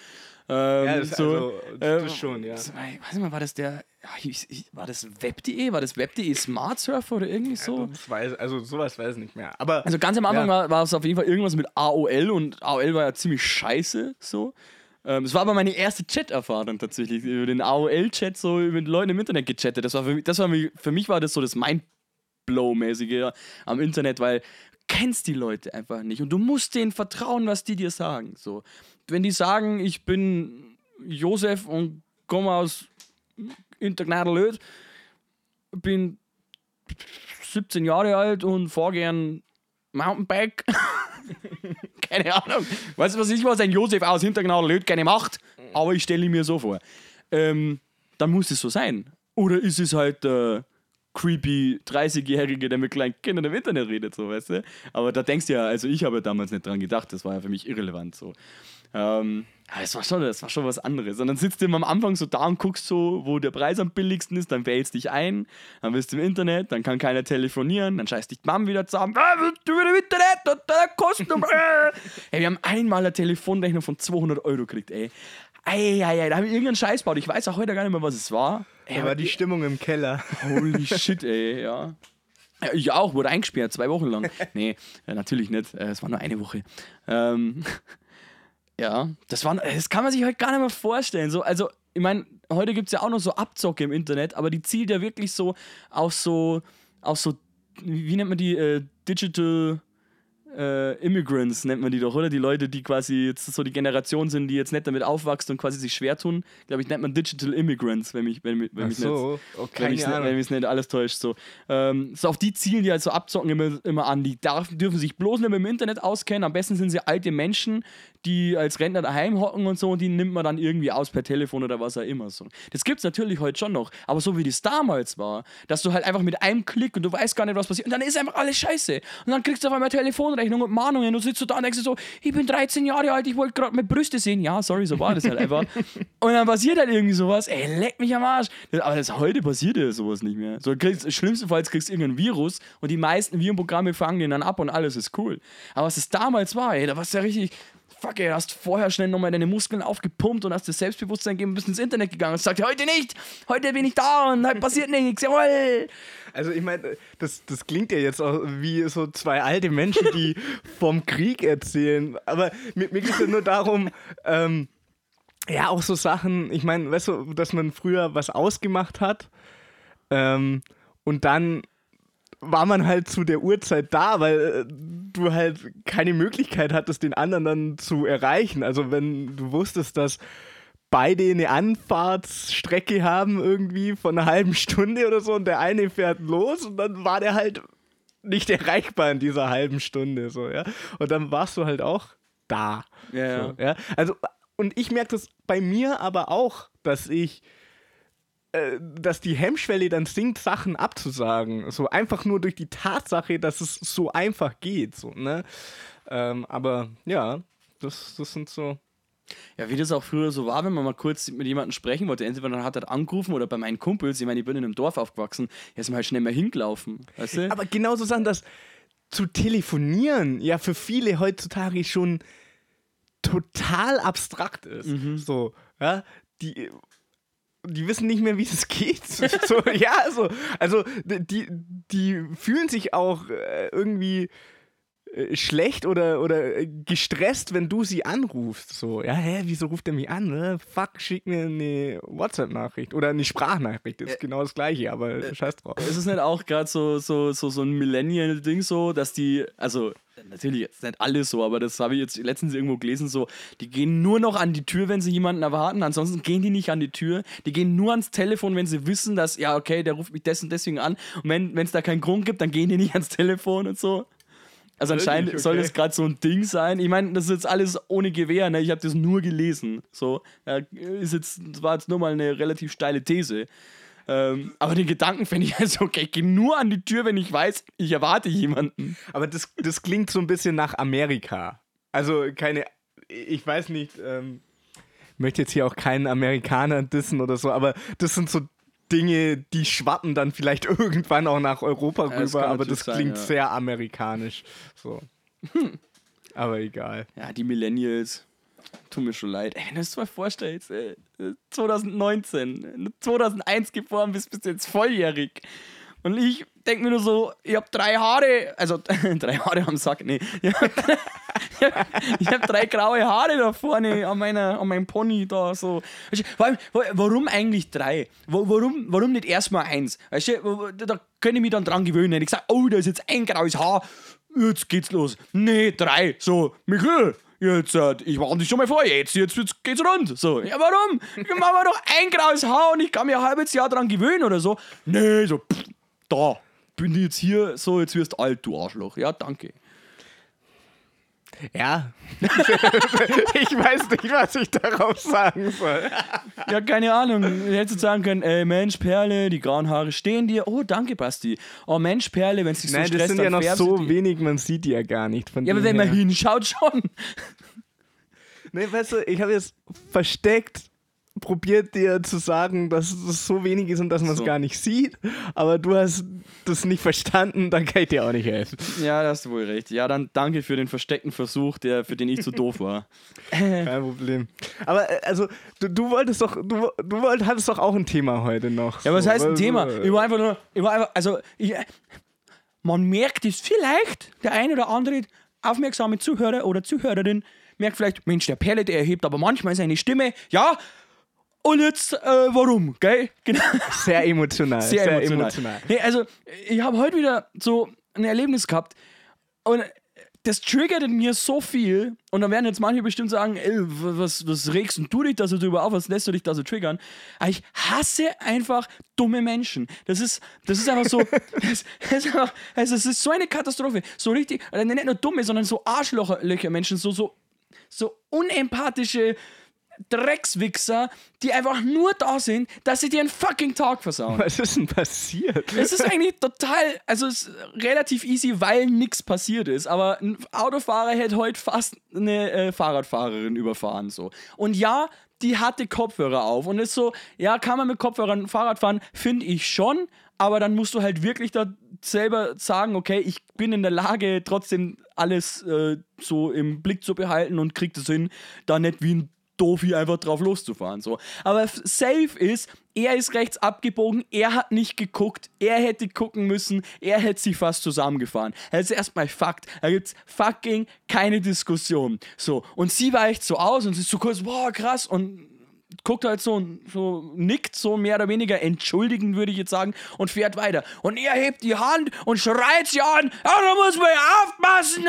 Speaker 2: Ähm,
Speaker 1: Ja, das-
Speaker 2: so,
Speaker 1: also, das
Speaker 2: ähm,
Speaker 1: schon, ja.
Speaker 2: Ich weiß nicht mal, war das der, ja, ich, war das Web.de? War das Web.de Smart Surfer oder irgendwie so?
Speaker 1: Das weiß, also sowas weiß ich nicht mehr. Aber
Speaker 2: Also ganz am Anfang
Speaker 1: Ja.
Speaker 2: war, war es auf jeden Fall irgendwas mit AOL und AOL war ja ziemlich scheiße so. Ähm, Es war aber meine erste Chat-Erfahrung tatsächlich. Über den AOL-Chat, so über die Leute im Internet gechattet. Das war für mich, das war für für mich war das so das Mindblow-mäßige am Internet, weil kennst die Leute einfach nicht und du musst denen vertrauen, was die dir sagen. So. Wenn die sagen, ich bin Josef und komme aus Intergnadelöd, bin 17 Jahre alt und fahre gern Mountainbike. Keine Ahnung. Weißt du, was ich was ein Josef aus Hintergnadel gerne macht? Aber ich stelle mir so vor. Ähm, dann muss es so sein. Oder ist es halt der creepy 30-Jährige, der mit kleinen Kindern im Internet redet, so, weißt du? Aber da denkst du ja, also ich habe ja damals nicht dran gedacht, das war ja für mich irrelevant, so. Ähm, aber es war schon, das war schon was anderes. Und dann sitzt du immer am Anfang so da und guckst so, wo der Preis am billigsten ist, dann wählst dich ein, dann bist du im Internet, dann kann keiner telefonieren, dann scheißt dich die Mom wieder zusammen, ah, du wieder im Internet, und da kostet. Ey, wir haben einmal eine Telefonrechnung von 200 Euro gekriegt, ey. Ey, da haben wir irgendeinen Scheiß gebaut. Ich weiß auch heute gar nicht mehr, was es war. Ey,
Speaker 1: da war die Stimmung im Keller.
Speaker 2: Holy shit, ey, ja. Ja, Ich auch, wurde eingesperrt, zwei Wochen lang. Nee, äh, natürlich nicht. Äh, Es war nur eine Woche. Ähm, ja, das, war, das kann man sich heute gar nicht mehr vorstellen. So, also, ich meine, heute gibt es ja auch noch so Abzocke im Internet, aber die zielt ja wirklich so auf so, auf so, wie wie nennt man die, äh, Digital äh, Immigrants nennt man die doch, oder? Die Leute, die quasi jetzt so die Generation sind, die jetzt nicht damit aufwachsen und quasi sich schwer tun, glaube ich, nennt man Digital Immigrants, wenn mich, wenn, wenn mich
Speaker 1: so, oh,
Speaker 2: nicht, wenn
Speaker 1: keine
Speaker 2: mich nicht, wenn mich nicht alles täuscht. So. Ähm, so auf die zielen die halt so abzocken immer, immer an. Die darf, dürfen sich bloß nicht mit dem Internet auskennen. Am besten sind sie alte Menschen, die als Rentner daheim hocken und so und die nimmt man dann irgendwie aus per Telefon oder was auch immer. So. Das gibt es natürlich heute schon noch. Aber so wie das damals war, dass du halt einfach mit einem Klick und du weißt gar nicht, was passiert und dann ist einfach alles scheiße. Und dann kriegst du auf einmal Telefonrechnung und Mahnungen und sitzt du da und denkst so, ich bin 13 Jahre alt, ich wollte gerade meine Brüste sehen. Ja, sorry, so war das halt einfach. und dann passiert halt irgendwie sowas, ey, leck mich am Arsch. Aber das, heute passiert ja sowas nicht mehr. So, kriegst, schlimmstenfalls kriegst du irgendein Virus und die meisten Virenprogramme fangen den dann ab und alles ist cool. Aber was es damals war, ey, da warst du ja richtig. Fuck, ey, hast vorher schnell nochmal deine Muskeln aufgepumpt und hast dir Selbstbewusstsein gegeben, bist ins Internet gegangen und sagst, heute nicht, heute bin ich da und heute passiert nichts, jawohl.
Speaker 1: Also ich meine, das, das klingt ja jetzt auch wie so zwei alte Menschen, die vom Krieg erzählen. Aber mir, mir geht es ja nur darum, ähm, ja, auch so Sachen, ich meine, weißt du, dass man früher was ausgemacht hat ähm, und dann war man halt zu der Uhrzeit da, weil äh, du halt keine Möglichkeit hattest, den anderen dann zu erreichen. Also wenn du wusstest, dass beide eine Anfahrtsstrecke haben irgendwie von einer halben Stunde oder so und der eine fährt los und dann war der halt nicht erreichbar in dieser halben Stunde so, ja. Und dann warst du halt auch da.
Speaker 2: Ja, ja.
Speaker 1: So, ja. Also und ich merke das bei mir aber auch, dass ich dass die Hemmschwelle dann sinkt, Sachen abzusagen. So einfach nur durch die Tatsache, dass es so einfach geht. So, ne? ähm, aber ja, das, das sind so.
Speaker 2: Ja, wie das auch früher so war, wenn man mal kurz mit jemandem sprechen wollte. Entweder dann hat er angerufen oder bei meinen Kumpels, ich meine, ich bin in einem Dorf aufgewachsen, ist man halt schnell mal hingelaufen. Weißt du?
Speaker 1: Aber genauso Sachen, dass zu telefonieren ja für viele heutzutage schon total abstrakt ist. So, ja, die. Die wissen nicht mehr, wie es geht. So, ja, so. Also, die, die fühlen sich auch äh, irgendwie schlecht oder, oder äh, gestresst, wenn du sie anrufst. So, ja, hä, wieso ruft er mich an? Ne? Fuck, schick mir eine WhatsApp-Nachricht oder eine Sprachnachricht. Das ist genau das Gleiche, aber scheiß drauf.
Speaker 2: Ist es nicht auch gerade so, so, so, so ein Millennial-Ding so, dass die, also natürlich jetzt nicht alle so, aber das habe ich jetzt letztens irgendwo gelesen, so, die gehen nur noch an die Tür, wenn sie jemanden erwarten, ansonsten gehen die nicht an die Tür, die gehen nur ans Telefon, wenn sie wissen, dass, ja, okay, der ruft mich dessen deswegen an und wenn es da keinen Grund gibt, dann gehen die nicht ans Telefon und so. Also anscheinend
Speaker 1: Wirklich?
Speaker 2: soll
Speaker 1: Okay.
Speaker 2: das gerade so ein Ding sein. Ich meine, das ist jetzt alles ohne Gewehr, ne? Ich habe das nur gelesen. So, ist jetzt, das war jetzt nur mal eine relativ steile These. Ähm, aber den Gedanken fände ich also, okay, ich gehe nur an die Tür, wenn ich weiß, ich erwarte jemanden.
Speaker 1: Aber das, das klingt so ein bisschen nach Amerika. Also keine, ich weiß nicht, ähm, ich möchte jetzt hier auch keinen Amerikaner dissen oder so, aber das sind so Dinge, die schwappen dann vielleicht irgendwann auch nach Europa
Speaker 2: Ja,
Speaker 1: rüber, aber das
Speaker 2: sein,
Speaker 1: klingt
Speaker 2: ja.
Speaker 1: sehr amerikanisch. So. Aber egal.
Speaker 2: Ja, die Millennials. Tut mir schon leid. Ey, wenn du das mal vorstellst, ey, 2019, 2001 geboren bist, bist du jetzt volljährig. Und ich denke mir nur so, ich habe drei Haare, also drei Haare am Sack, nee. Ich habe hab drei graue Haare da vorne an, meiner, an meinem Pony da so. Weißt du, allem, wa- warum eigentlich drei? Wa- Warum, warum nicht erstmal eins? Weißt du, da könnte ich mich dann dran gewöhnen. Ich sage, oh, da ist jetzt ein graues Haar, jetzt geht's los. Nee, drei. So, Michael, jetzt, äh, ich warne dich schon mal vor, jetzt, jetzt, jetzt geht's rund. So, ja, warum? Dann machen wir doch ein graues Haar und ich kann mir ein halbes Jahr dran gewöhnen oder so. Nee, so, pff, da, bin ich jetzt hier, so, jetzt wirst du alt, du Arschloch. Ja, danke.
Speaker 1: Ja. ich weiß nicht, was ich darauf sagen soll.
Speaker 2: Ja, keine Ahnung. Ich hätte sagen können, ey, Mensch, Perle, die grauen Haare stehen dir. Oh, danke, Basti. Oh, Mensch, Perle, wenn es dich so
Speaker 1: Nein,
Speaker 2: stresst,
Speaker 1: das sind ja noch so
Speaker 2: die.
Speaker 1: wenig, man sieht die ja gar nicht. Von
Speaker 2: Ja, aber wenn man
Speaker 1: her.
Speaker 2: hinschaut, schon.
Speaker 1: Nee, weißt du, ich habe jetzt versteckt probiert dir zu sagen, dass es so wenig ist und dass man es
Speaker 2: So.
Speaker 1: gar nicht sieht, aber du hast das nicht verstanden, dann kann ich dir auch nicht helfen.
Speaker 2: Ja, da hast du wohl recht. Ja, dann danke für den versteckten Versuch, der, für den ich zu doof war.
Speaker 1: Kein Problem. Aber äh, also, du, du wolltest doch, du, du wollt, hattest doch auch ein Thema heute noch.
Speaker 2: Ja, was
Speaker 1: so,
Speaker 2: heißt ein
Speaker 1: also,
Speaker 2: Thema? Ich war einfach nur, ich war einfach, also, ich, man merkt es vielleicht, der ein oder andere aufmerksame Zuhörer oder Zuhörerin merkt vielleicht, Mensch, der Perle, der erhebt aber manchmal seine Stimme, ja, und jetzt, äh, warum, gell? Genau.
Speaker 1: Sehr emotional.
Speaker 2: Sehr, emotional. Nee, also, ich habe heute wieder so ein Erlebnis gehabt und das triggert in mir so viel. Und dann werden jetzt manche bestimmt sagen, ey, was, was regst denn du dich da so drüber auf? Was lässt du dich da so triggern? Aber ich hasse einfach dumme Menschen. Das ist, das ist einfach so, das, das ist einfach, also es ist so eine Katastrophe. So richtig, nicht nur dumme, sondern so Arschlöcher Menschen, so, so, so unempathische Dreckswichser, die einfach nur da sind, dass sie dir einen fucking Tag versauen.
Speaker 1: Was ist denn passiert?
Speaker 2: Es ist eigentlich total, also es ist relativ easy, weil nichts passiert ist. Aber ein Autofahrer hätte heute fast eine äh, Fahrradfahrerin überfahren. So. Und ja, die hatte Kopfhörer auf. Und ist so, ja, kann man mit Kopfhörern Fahrrad fahren? Finde ich schon. Aber dann musst du halt wirklich da selber sagen, okay, ich bin in der Lage, trotzdem alles äh, so im Blick zu behalten und krieg das hin, da nicht wie ein Doofi einfach drauf loszufahren. So. Aber safe ist, er ist rechts abgebogen, er hat nicht geguckt, er hätte gucken müssen, er hätte sich fast zusammengefahren. Das ist erstmal Fakt. Da gibt's fucking keine Diskussion. So. Und sie weicht so aus und sie ist so kurz, boah, krass, und guckt halt so, so nickt so mehr oder weniger entschuldigend, würde ich jetzt sagen, und fährt weiter. Und er hebt die Hand und schreit sie an, ja, da muss man ja aufpassen.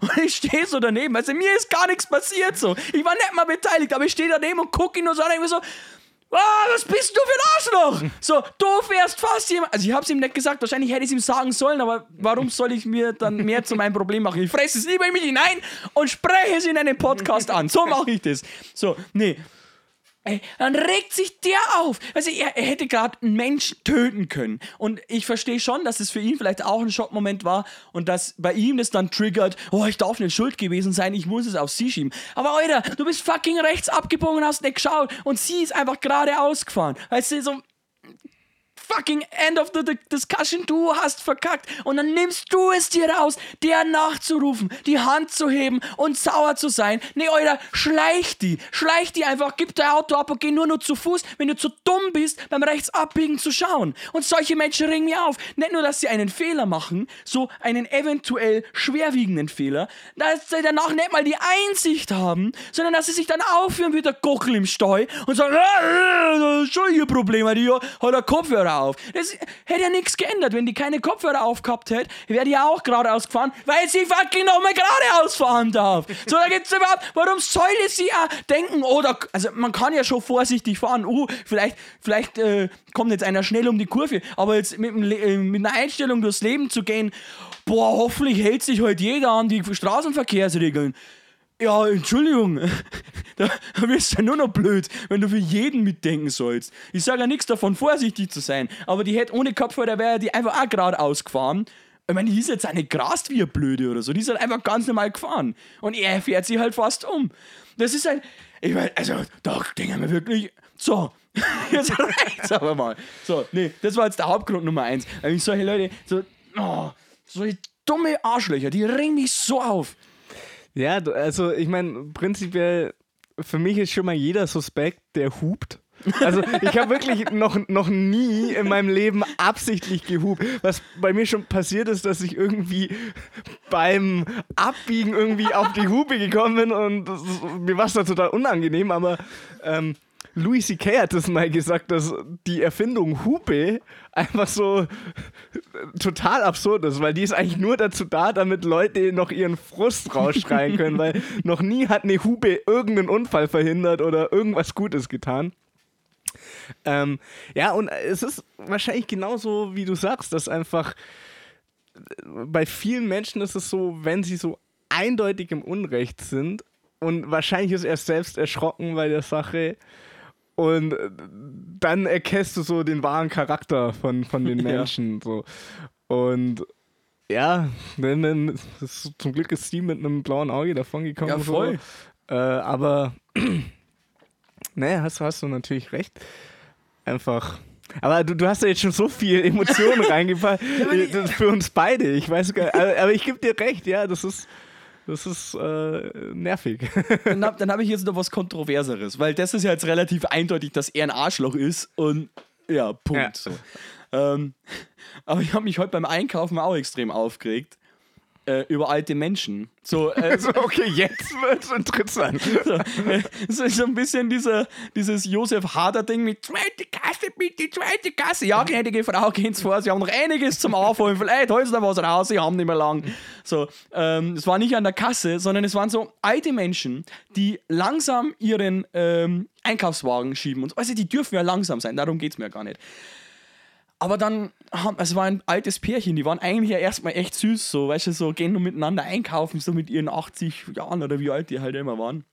Speaker 2: Und ich stehe so daneben. Also mir ist gar nichts passiert so. Ich war nicht mal beteiligt, aber ich stehe daneben und gucke ihn nur so an und mir so, Ah, was bist du für ein Arschloch? So, du fährst fast jemand. Also, ich hab's ihm nicht gesagt, wahrscheinlich hätte ich es ihm sagen sollen, aber warum soll ich mir dann mehr zu meinem Problem machen? Ich fresse es lieber in mich hinein und spreche es in einem Podcast an. So mache ich das. So, nee. Ey, dann regt sich der auf. Also er, er hätte gerade einen Menschen töten können. Und ich verstehe schon, dass es für ihn vielleicht auch ein Schockmoment war und dass bei ihm das dann triggert, oh, ich darf nicht schuld gewesen sein, ich muss es auf sie schieben. Aber Alter, du bist fucking rechts abgebogen und hast nicht geschaut und sie ist einfach geradeaus gefahren. Weißt du, so, fucking end of the discussion, du hast verkackt. Und dann nimmst du es dir raus, der nachzurufen, die Hand zu heben und sauer zu sein. Nee, Alter, schleich die. Schleich die einfach, gib dein Auto ab und geh nur noch zu Fuß, wenn du zu dumm bist, beim Rechtsabbiegen zu schauen. Und solche Menschen ringen mir auf. Nicht nur, dass sie einen Fehler machen, so einen eventuell schwerwiegenden Fehler, dass sie danach nicht mal die Einsicht haben, sondern dass sie sich dann aufhören wie der Gockel im Steu und sagen, äh, schon ihr die hat der Kopfhörer auf. Das hätte ja nichts geändert. Wenn die keine Kopfhörer aufgehabt hätte, wäre die ja auch geradeaus gefahren, weil sie fucking nochmal geradeaus fahren darf. So, da gibt's überhaupt, warum soll sie ja denken, oder, also man kann ja schon vorsichtig fahren, uh, vielleicht, vielleicht äh, kommt jetzt einer schnell um die Kurve, aber jetzt mit, äh, mit einer Einstellung durchs Leben zu gehen, boah, hoffentlich hält sich heute halt jeder an die Straßenverkehrsregeln. Ja, Entschuldigung, da wirst du ja nur noch blöd, wenn du für jeden mitdenken sollst. Ich sage ja nichts davon, vorsichtig zu sein, aber die hätte ohne Kopfhörer wäre die einfach auch geradeaus gefahren. Ich meine, die ist jetzt eine grast wie eine Blöde oder so, die ist halt einfach ganz normal gefahren. Und er fährt sie halt fast um. Das ist halt, ich meine, also, da denken wir wirklich, so, jetzt reicht's aber mal. So, nee, das war jetzt der Hauptgrund Nummer eins. Weil ich solche Leute, so, oh, solche dumme Arschlöcher, die ringen mich so auf.
Speaker 1: Ja, also ich meine, prinzipiell, für mich ist schon mal jeder Suspekt, der hupt. Also ich habe wirklich noch, noch nie in meinem Leben absichtlich gehupt. Was bei mir schon passiert ist, dass ich irgendwie beim Abbiegen irgendwie auf die Hupe gekommen bin und das, mir war es da total unangenehm, aber ähm, Louis C.K. hat das mal gesagt, dass die Erfindung Hupe einfach so total absurd ist, weil die ist eigentlich nur dazu da, damit Leute noch ihren Frust rausschreien können, weil noch nie hat eine Hupe irgendeinen Unfall verhindert oder irgendwas Gutes getan. Ähm, ja, und es ist wahrscheinlich genauso, wie du sagst, dass einfach bei vielen Menschen ist es so, wenn sie so eindeutig im Unrecht sind und wahrscheinlich ist er selbst erschrocken bei der Sache, und äh, dann erkennst du so den wahren Charakter von, von den Menschen. Ja. So. Und ja, dann, dann ist, zum Glück ist sie mit einem blauen Auge davon gekommen.
Speaker 2: Ja, voll.
Speaker 1: So. Äh, aber ne, hast, hast du natürlich recht. Einfach. Aber du, du hast ja jetzt schon so viel Emotionen reingepackt. ja, für uns beide. Ich weiß gar nicht. Aber ich gebe dir recht, ja, das ist das ist äh, nervig.
Speaker 2: Dann habe hab ich jetzt noch was Kontroverseres, weil das ist ja jetzt relativ eindeutig, dass er ein Arschloch ist und ja, Punkt. Ja. So. Ähm, aber ich habe mich heute beim Einkaufen auch extrem aufgeregt äh, über alte Menschen. So,
Speaker 1: äh, also, okay, jetzt wird es interessant.
Speaker 2: So, äh, so, so, ein bisschen dieser, dieses Josef Hader-Ding mit zweite Kasse, bitte, zweite Kasse. Ja, gnädige Frau, geht's vor, Sie haben noch einiges zum Aufholen. Vielleicht holen Sie da was raus, Sie haben nicht mehr lang. So, ähm, es war nicht an der Kasse, sondern es waren so alte Menschen, die langsam ihren ähm, Einkaufswagen schieben. Und also, die dürfen ja langsam sein, darum geht es mir gar nicht. Aber dann, es war ein altes Pärchen, die waren eigentlich ja erstmal echt süß, so, weißt du, so gehen nur miteinander einkaufen, so mit ihren 80 Jahren oder wie alt die halt immer waren.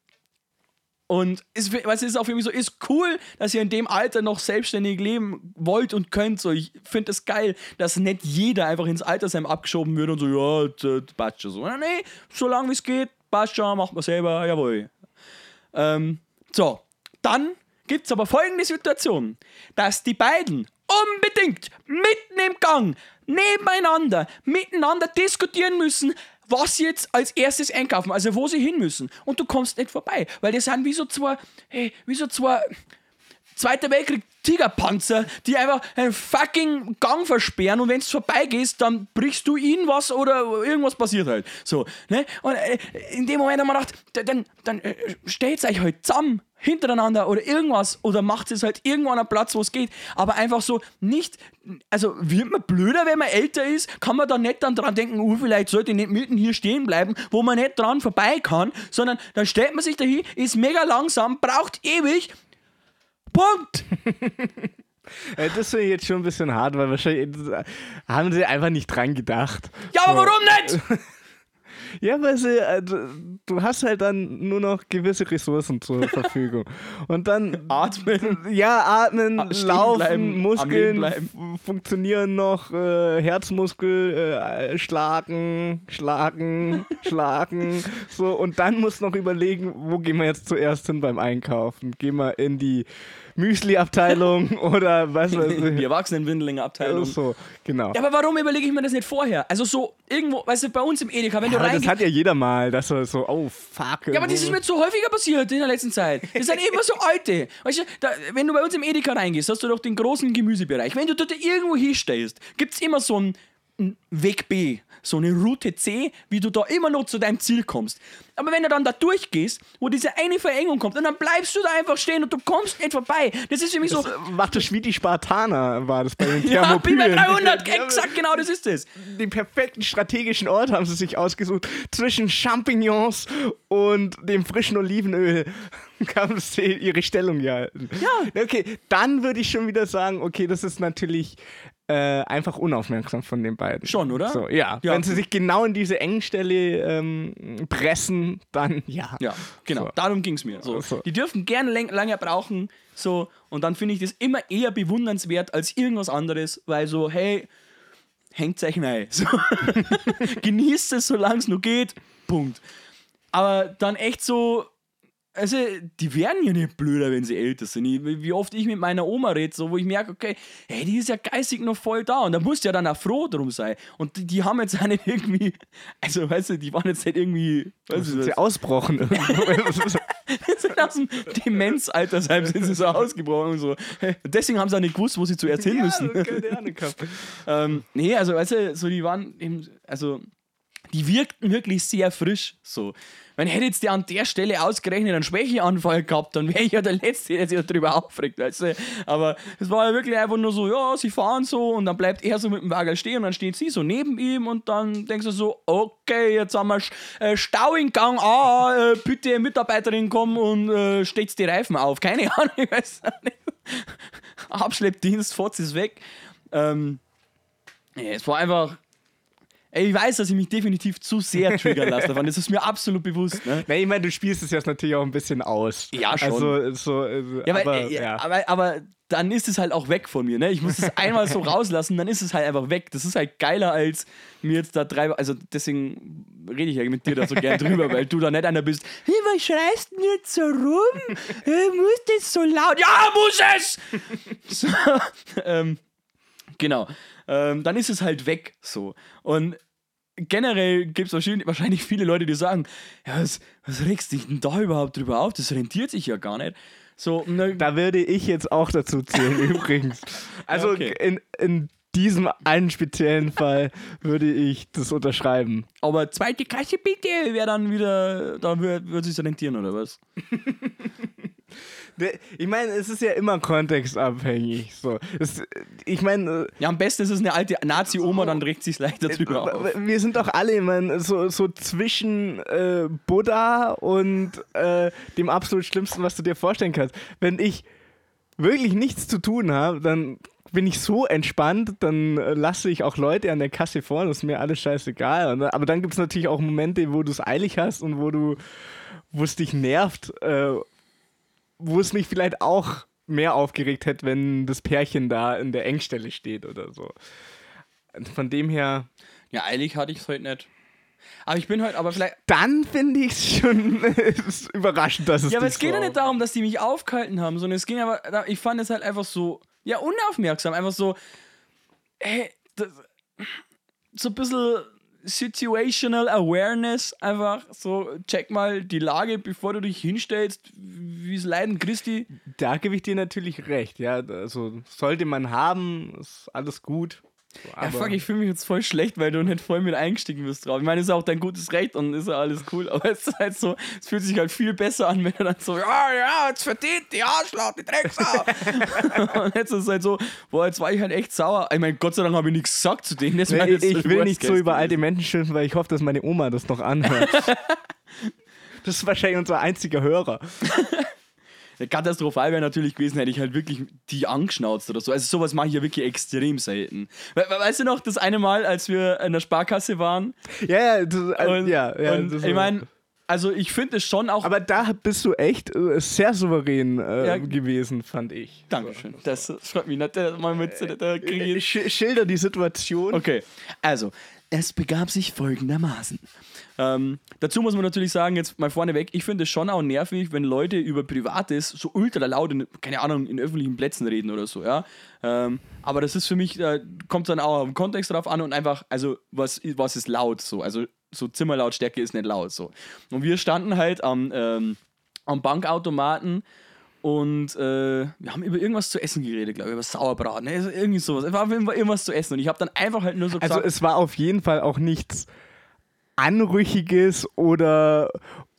Speaker 2: Und es, du, ist auch mich so, ist cool, dass ihr in dem Alter noch selbstständig leben wollt und könnt. So, ich finde es das geil, dass nicht jeder einfach ins Altersheim abgeschoben wird und so, ja, passt so. Nee, solange es geht, passt macht man selber, jawohl. Ähm, so, dann gibt es aber folgende Situation, dass die beiden unbedingt mitten im Gang, nebeneinander, miteinander diskutieren müssen, was sie jetzt als erstes einkaufen, also wo sie hin müssen. Und du kommst nicht vorbei, weil die sind wie so zwei, hey, wie so zwei Zweiter Weltkrieg Tigerpanzer, die einfach einen fucking Gang versperren und wenn du vorbeigehst, dann brichst du ihnen was oder irgendwas passiert halt. So, ne? Und äh, in dem Moment haben wir gedacht, dann, dann äh, stellt euch halt zusammen hintereinander oder irgendwas oder macht es halt irgendwo an einem Platz, wo es geht. Aber einfach so nicht, also wird man blöder, wenn man älter ist, kann man da nicht dann dran denken, uh, vielleicht sollte ich nicht mitten hier stehen bleiben, wo man nicht dran vorbei kann, sondern dann stellt man sich dahin, ist mega langsam, braucht ewig, Punkt.
Speaker 1: Das finde ich jetzt schon ein bisschen hart, weil wahrscheinlich haben sie einfach nicht dran gedacht.
Speaker 2: Ja, aber warum nicht?
Speaker 1: Ja, weil sie, äh, du hast halt dann nur noch gewisse Ressourcen zur Verfügung. Und dann.
Speaker 2: Atmen.
Speaker 1: Ja, atmen, laufen, bleiben, Muskeln funktionieren noch, äh, Herzmuskel, äh, schlagen, schlagen, schlagen. So, und dann musst du noch überlegen, wo gehen wir jetzt zuerst hin beim Einkaufen? Gehen wir in die Müsli-Abteilung oder was weiß ich.
Speaker 2: Die Erwachsenenwindlinge-Abteilung.
Speaker 1: So, genau.
Speaker 2: Ja, aber warum überlege ich mir das nicht vorher? Also so irgendwo, weißt du, bei uns im Edeka, wenn du
Speaker 1: Aber das
Speaker 2: reingehst.
Speaker 1: hat ja jeder mal, dass er so, oh fuck.
Speaker 2: Ja, aber das ist mir so häufiger passiert in der letzten Zeit. Das sind immer so alte. Weißt du, da, wenn du bei uns im Edeka reingehst, hast du doch den großen Gemüsebereich. Wenn du dort irgendwo hinstellst, gibt es immer so einen Weg B, so eine Route C, wie du da immer noch zu deinem Ziel kommst. Aber wenn du dann da durchgehst, wo diese eine Verengung kommt, und dann bleibst du da einfach stehen und du kommst nicht vorbei. Das ist für mich so.
Speaker 1: das macht das wie die Spartaner, war das bei den
Speaker 2: Ja, bin bei
Speaker 1: Thermopylen.
Speaker 2: 300,
Speaker 1: Die haben
Speaker 2: exakt genau das ist es.
Speaker 1: Den perfekten strategischen Ort haben sie sich ausgesucht. Zwischen Champignons und dem frischen Olivenöl haben sie ihre Stellung gehalten.
Speaker 2: Ja.
Speaker 1: Okay, dann würde ich schon wieder sagen, okay, das ist natürlich äh, einfach unaufmerksam von den beiden.
Speaker 2: Schon, oder?
Speaker 1: So, ja.
Speaker 2: Ja.
Speaker 1: Wenn sie sich genau in diese Engstelle ähm, pressen, dann ja.
Speaker 2: Ja, genau.
Speaker 1: So.
Speaker 2: Darum ging es mir. So.
Speaker 1: So.
Speaker 2: Die dürfen gerne läng lange brauchen. So, und dann finde ich das immer eher bewundernswert als irgendwas anderes, weil so, hey, hängt euch rein. So. Genießt es, solange es noch geht. Punkt. Aber dann echt so. Also, die werden ja nicht blöder, wenn sie älter sind. Ich, wie oft ich mit meiner Oma rede, so, wo ich merke, okay, hey, die ist ja geistig noch voll da und da musst du ja dann auch froh drum sein. Und die, die haben jetzt auch nicht irgendwie, also, weißt du, die waren jetzt nicht irgendwie, weißt du,
Speaker 1: sie ausbrochen
Speaker 2: sind aus dem Demenzaltersheim sind sie so ausgebrochen und so. Deswegen haben sie auch nicht gewusst, wo sie zuerst hin müssen.
Speaker 1: Ja, keine Ahnung
Speaker 2: ähm, nee, also weißt du, so die waren eben, also die wirkten wirklich sehr frisch. So. Wenn hätte jetzt der an der Stelle ausgerechnet einen Schwächeanfall gehabt, dann wäre ich ja der Letzte, der sich darüber aufregt. Weißt du? Aber es war ja wirklich einfach nur so, ja, sie fahren so und dann bleibt er so mit dem Wagen stehen und dann steht sie so neben ihm und dann denkst du so, okay, jetzt haben wir äh, Stau in Gang, ah, äh, bitte Mitarbeiterin kommen und äh, steht die Reifen auf. Keine Ahnung, ich weiß nicht. Abschleppdienst, Fotz ist weg. Ähm, es war einfach. Ey, ich weiß, dass ich mich definitiv zu sehr triggern lasse davon. Das ist mir absolut bewusst. Ne?
Speaker 1: Nee, ich meine, du spielst es jetzt natürlich auch ein bisschen aus.
Speaker 2: Ja, schon.
Speaker 1: Also, so, also,
Speaker 2: Ja, aber,
Speaker 1: aber,
Speaker 2: äh, ja,
Speaker 1: ja.
Speaker 2: aber, aber dann ist es halt auch weg von mir. Ne? Ich muss es einmal so rauslassen, dann ist es halt einfach weg. Das ist halt geiler, als mir jetzt da drei. Also deswegen rede ich ja mit dir da so gern drüber, weil du da nicht einer bist. Hey, was schreist denn jetzt so rum? Hey, muss das so laut? Ja, muss es! So, ähm, genau. Ähm, dann ist es halt weg so. Und generell gibt es wahrscheinlich, viele Leute, die sagen, ja, was, was regst dich denn da überhaupt drüber auf? Das rentiert sich ja gar nicht. So, dann-
Speaker 1: Da würde ich jetzt auch dazu zählen, übrigens. Also
Speaker 2: okay.
Speaker 1: in, in diesem einen speziellen Fall würde ich das unterschreiben.
Speaker 2: aber zweite Klasse bitte wäre dann wieder, da würde würd sich rentieren, oder was?
Speaker 1: Ne, Ich meine, es ist ja immer kontextabhängig. So. Es, ich meine,
Speaker 2: Ja, am besten ist es eine alte Nazi-Oma, dann regt sich leichter drüber auf.
Speaker 1: äh, wir sind doch alle, ich meine, so, so zwischen äh, Buddha und äh, dem absolut Schlimmsten, was du dir vorstellen kannst. Wenn ich wirklich nichts zu tun habe, dann bin ich so entspannt, dann äh, lasse ich auch Leute an der Kasse vor, das ist mir alles scheißegal. Aber dann gibt es natürlich auch Momente, wo du es eilig hast und wo du, wo es dich nervt, äh, wo es mich vielleicht auch mehr aufgeregt hätte, wenn das Pärchen da in der Engstelle steht oder so. Von dem her,
Speaker 2: Ja, eilig hatte ich es heute nicht. Aber ich bin heute, aber vielleicht.
Speaker 1: dann finde ich es schon ist überraschend, dass es
Speaker 2: Ja, aber es geht ja nicht darum, dass die mich aufgehalten haben, sondern es ging aber, ich fand es halt einfach so, ja, unaufmerksam, einfach so, hey, das, so ein bisschen Situational Awareness, einfach so, check mal die Lage, bevor du dich hinstellst, wie es Leiden Christi.
Speaker 1: Da gebe ich dir natürlich recht, ja. Also sollte man haben, ist alles gut. So,
Speaker 2: Ja, fuck, ich fühle mich jetzt voll schlecht, weil du nicht voll mit eingestiegen bist drauf. Ich meine, es ist auch dein gutes Recht und ist ja alles cool, aber es ist halt so, es fühlt sich halt viel besser an, wenn du dann so, ja, ja, jetzt verdient die Arschloch, die Drecksau. und jetzt ist es halt so, boah, jetzt war ich halt echt sauer. Ich meine, Gott sei Dank habe ich nichts gesagt zu denen. Das
Speaker 1: Nee, ich, ich will nicht so über alte Menschen schimpfen, weil ich hoffe, dass meine Oma das noch anhört. das ist wahrscheinlich unser einziger Hörer.
Speaker 2: Katastrophal wäre natürlich gewesen, hätte ich halt wirklich die angeschnauzt oder so. Also sowas mache ich ja wirklich extrem selten. We we weißt du noch, das eine Mal, als wir in der Sparkasse waren
Speaker 1: Ja, ja, das, also,
Speaker 2: und,
Speaker 1: ja, ja
Speaker 2: und ich meine, also ich finde es schon auch.
Speaker 1: Aber da bist du echt äh, sehr souverän äh,
Speaker 2: Ja.
Speaker 1: gewesen, fand ich.
Speaker 2: Dankeschön. Das freut mich nicht. Mal mit, da
Speaker 1: Äh,
Speaker 2: ich
Speaker 1: sch schilder die Situation.
Speaker 2: Okay, also, es begab sich folgendermaßen. Ähm, dazu muss man natürlich sagen, jetzt mal vorneweg, ich finde es schon auch nervig, wenn Leute über Privates so ultra laut, in, keine Ahnung, in öffentlichen Plätzen reden oder so, ja. Ähm, aber das ist für mich, da kommt dann auch auf den Kontext drauf an und einfach, also, was, was ist laut so? Also, so Zimmerlautstärke ist nicht laut so. Und wir standen halt am, ähm, am Bankautomaten und äh, wir haben über irgendwas zu essen geredet, glaube ich, über Sauerbraten, also irgendwie sowas. Es war irgendwas zu essen und ich habe dann einfach halt nur so
Speaker 1: Also
Speaker 2: gesagt,
Speaker 1: es war auf jeden Fall auch nichts Anrüchiges oder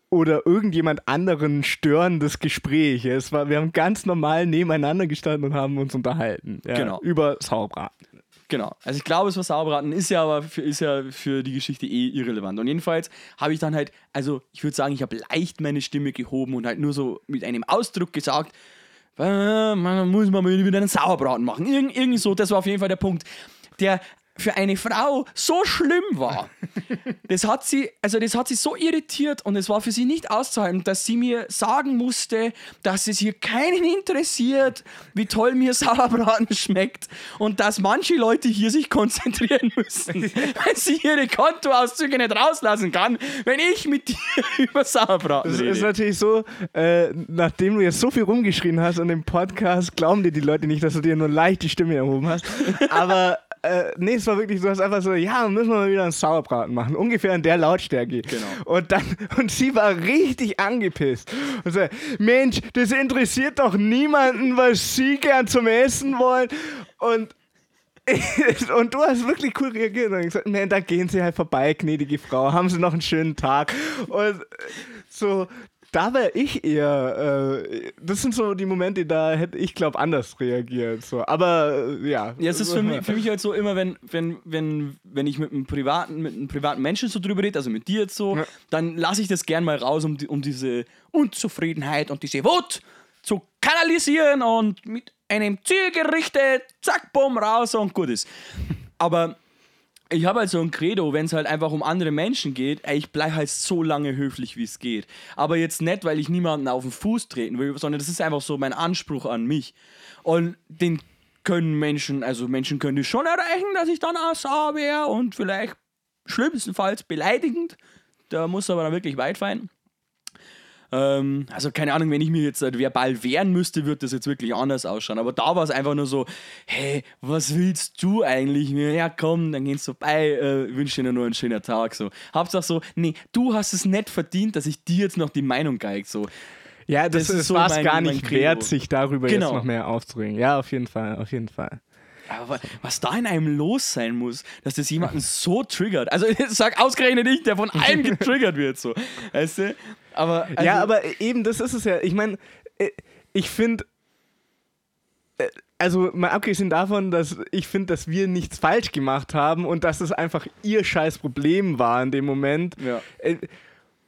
Speaker 1: oder irgendjemand anderen störendes Gespräch. Es war, wir haben ganz normal nebeneinander gestanden und haben uns unterhalten. Ja,
Speaker 2: Genau.
Speaker 1: Über Sauerbraten.
Speaker 2: Genau. Also ich glaube, es war Sauerbraten, ist ja aber für, ist ja für die Geschichte eh irrelevant. Und jedenfalls habe ich dann halt, also ich würde sagen, ich habe leicht meine Stimme gehoben und halt nur so mit einem Ausdruck gesagt, äh, man muss mal wieder einen Sauerbraten machen. Irgend, irgendwie so, das war auf jeden Fall der Punkt. Der für eine Frau so schlimm war. Das hat sie, also das hat sie so irritiert und es war für sie nicht auszuhalten, dass sie mir sagen musste, dass es hier keinen interessiert, wie toll mir Sauerbraten schmeckt und dass manche Leute hier sich konzentrieren müssen, weil sie ihre Kontoauszüge nicht rauslassen kann, wenn ich mit dir über Sauerbraten
Speaker 1: Es
Speaker 2: rede.
Speaker 1: ist natürlich so, äh, nachdem du jetzt so viel rumgeschrien hast und im Podcast, glauben dir die Leute nicht, dass du dir nur leicht die Stimme erhoben hast. Aber äh, nee, es war wirklich so, dass einfach so, ja, müssen wir mal wieder einen Sauerbraten machen. Ungefähr in der Lautstärke.
Speaker 2: Genau.
Speaker 1: Und dann, und sie war richtig angepisst. Und so, Mensch, das interessiert doch niemanden, was sie gern zum Essen wollen. Und und du hast wirklich cool reagiert und gesagt, nee, da gehen sie halt vorbei, gnädige Frau, haben sie noch einen schönen Tag. Und so, da wäre ich eher, äh, das sind so die Momente, da hätte ich, glaube anders reagiert. So. Aber äh, ja.
Speaker 2: Ja, es ist für mich, für mich halt so immer, wenn, wenn, wenn, wenn ich mit einem privaten, mit einem privaten Menschen so drüber rede, also mit dir jetzt so,
Speaker 1: Ja.
Speaker 2: dann lasse ich das gern mal raus, um, um diese Unzufriedenheit und diese Wut zu kanalisieren und mit einem Ziel gerichtet, zack, bumm, raus und gut ist. Aber ich habe halt so ein Credo, wenn es halt einfach um andere Menschen geht, ey, ich bleibe halt so lange höflich, wie es geht. Aber jetzt nicht, weil ich niemanden auf den Fuß treten will, sondern das ist einfach so mein Anspruch an mich. Und den können Menschen, also Menschen können das schon erreichen, dass ich dann sauer wäre und vielleicht schlimmstenfalls beleidigend. Da muss aber dann wirklich weit fein. Ähm, also keine Ahnung, wenn ich mir jetzt halt verbal wehren müsste, wird das jetzt wirklich anders ausschauen. Aber da war es einfach nur so, hey, was willst du eigentlich? Ja komm, dann geht's vorbei, äh, wünsche dir nur einen schönen Tag. So. Hauptsache so, nee, du hast es nicht verdient, dass ich dir jetzt noch die Meinung geige. So.
Speaker 1: ja, das,
Speaker 2: das ist so
Speaker 1: war es gar nicht wert, sich darüber
Speaker 2: Genau.
Speaker 1: jetzt noch mehr aufzuregen. Ja, auf jeden Fall, auf jeden Fall.
Speaker 2: Aber wa- was da in einem los sein muss, dass das jemanden so triggert. Also sag ausgerechnet ich, der von allem getriggert wird. So. Weißt du? Aber, also,
Speaker 1: ja, aber eben, das ist es ja. Ich meine, äh, ich finde, äh, also mal abgesehen davon, dass ich finde, dass wir nichts falsch gemacht haben und dass es einfach ihr scheiß Problem war in dem Moment.
Speaker 2: Ja.
Speaker 1: Äh,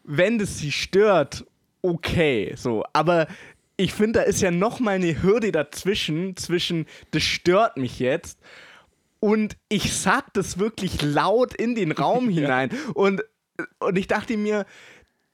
Speaker 1: Wenn das sie stört, okay, so. Aber ich finde, da ist ja noch mal eine Hürde dazwischen, zwischen, das stört mich jetzt und ich sag das wirklich laut in den Raum hinein. Und, und ich dachte mir,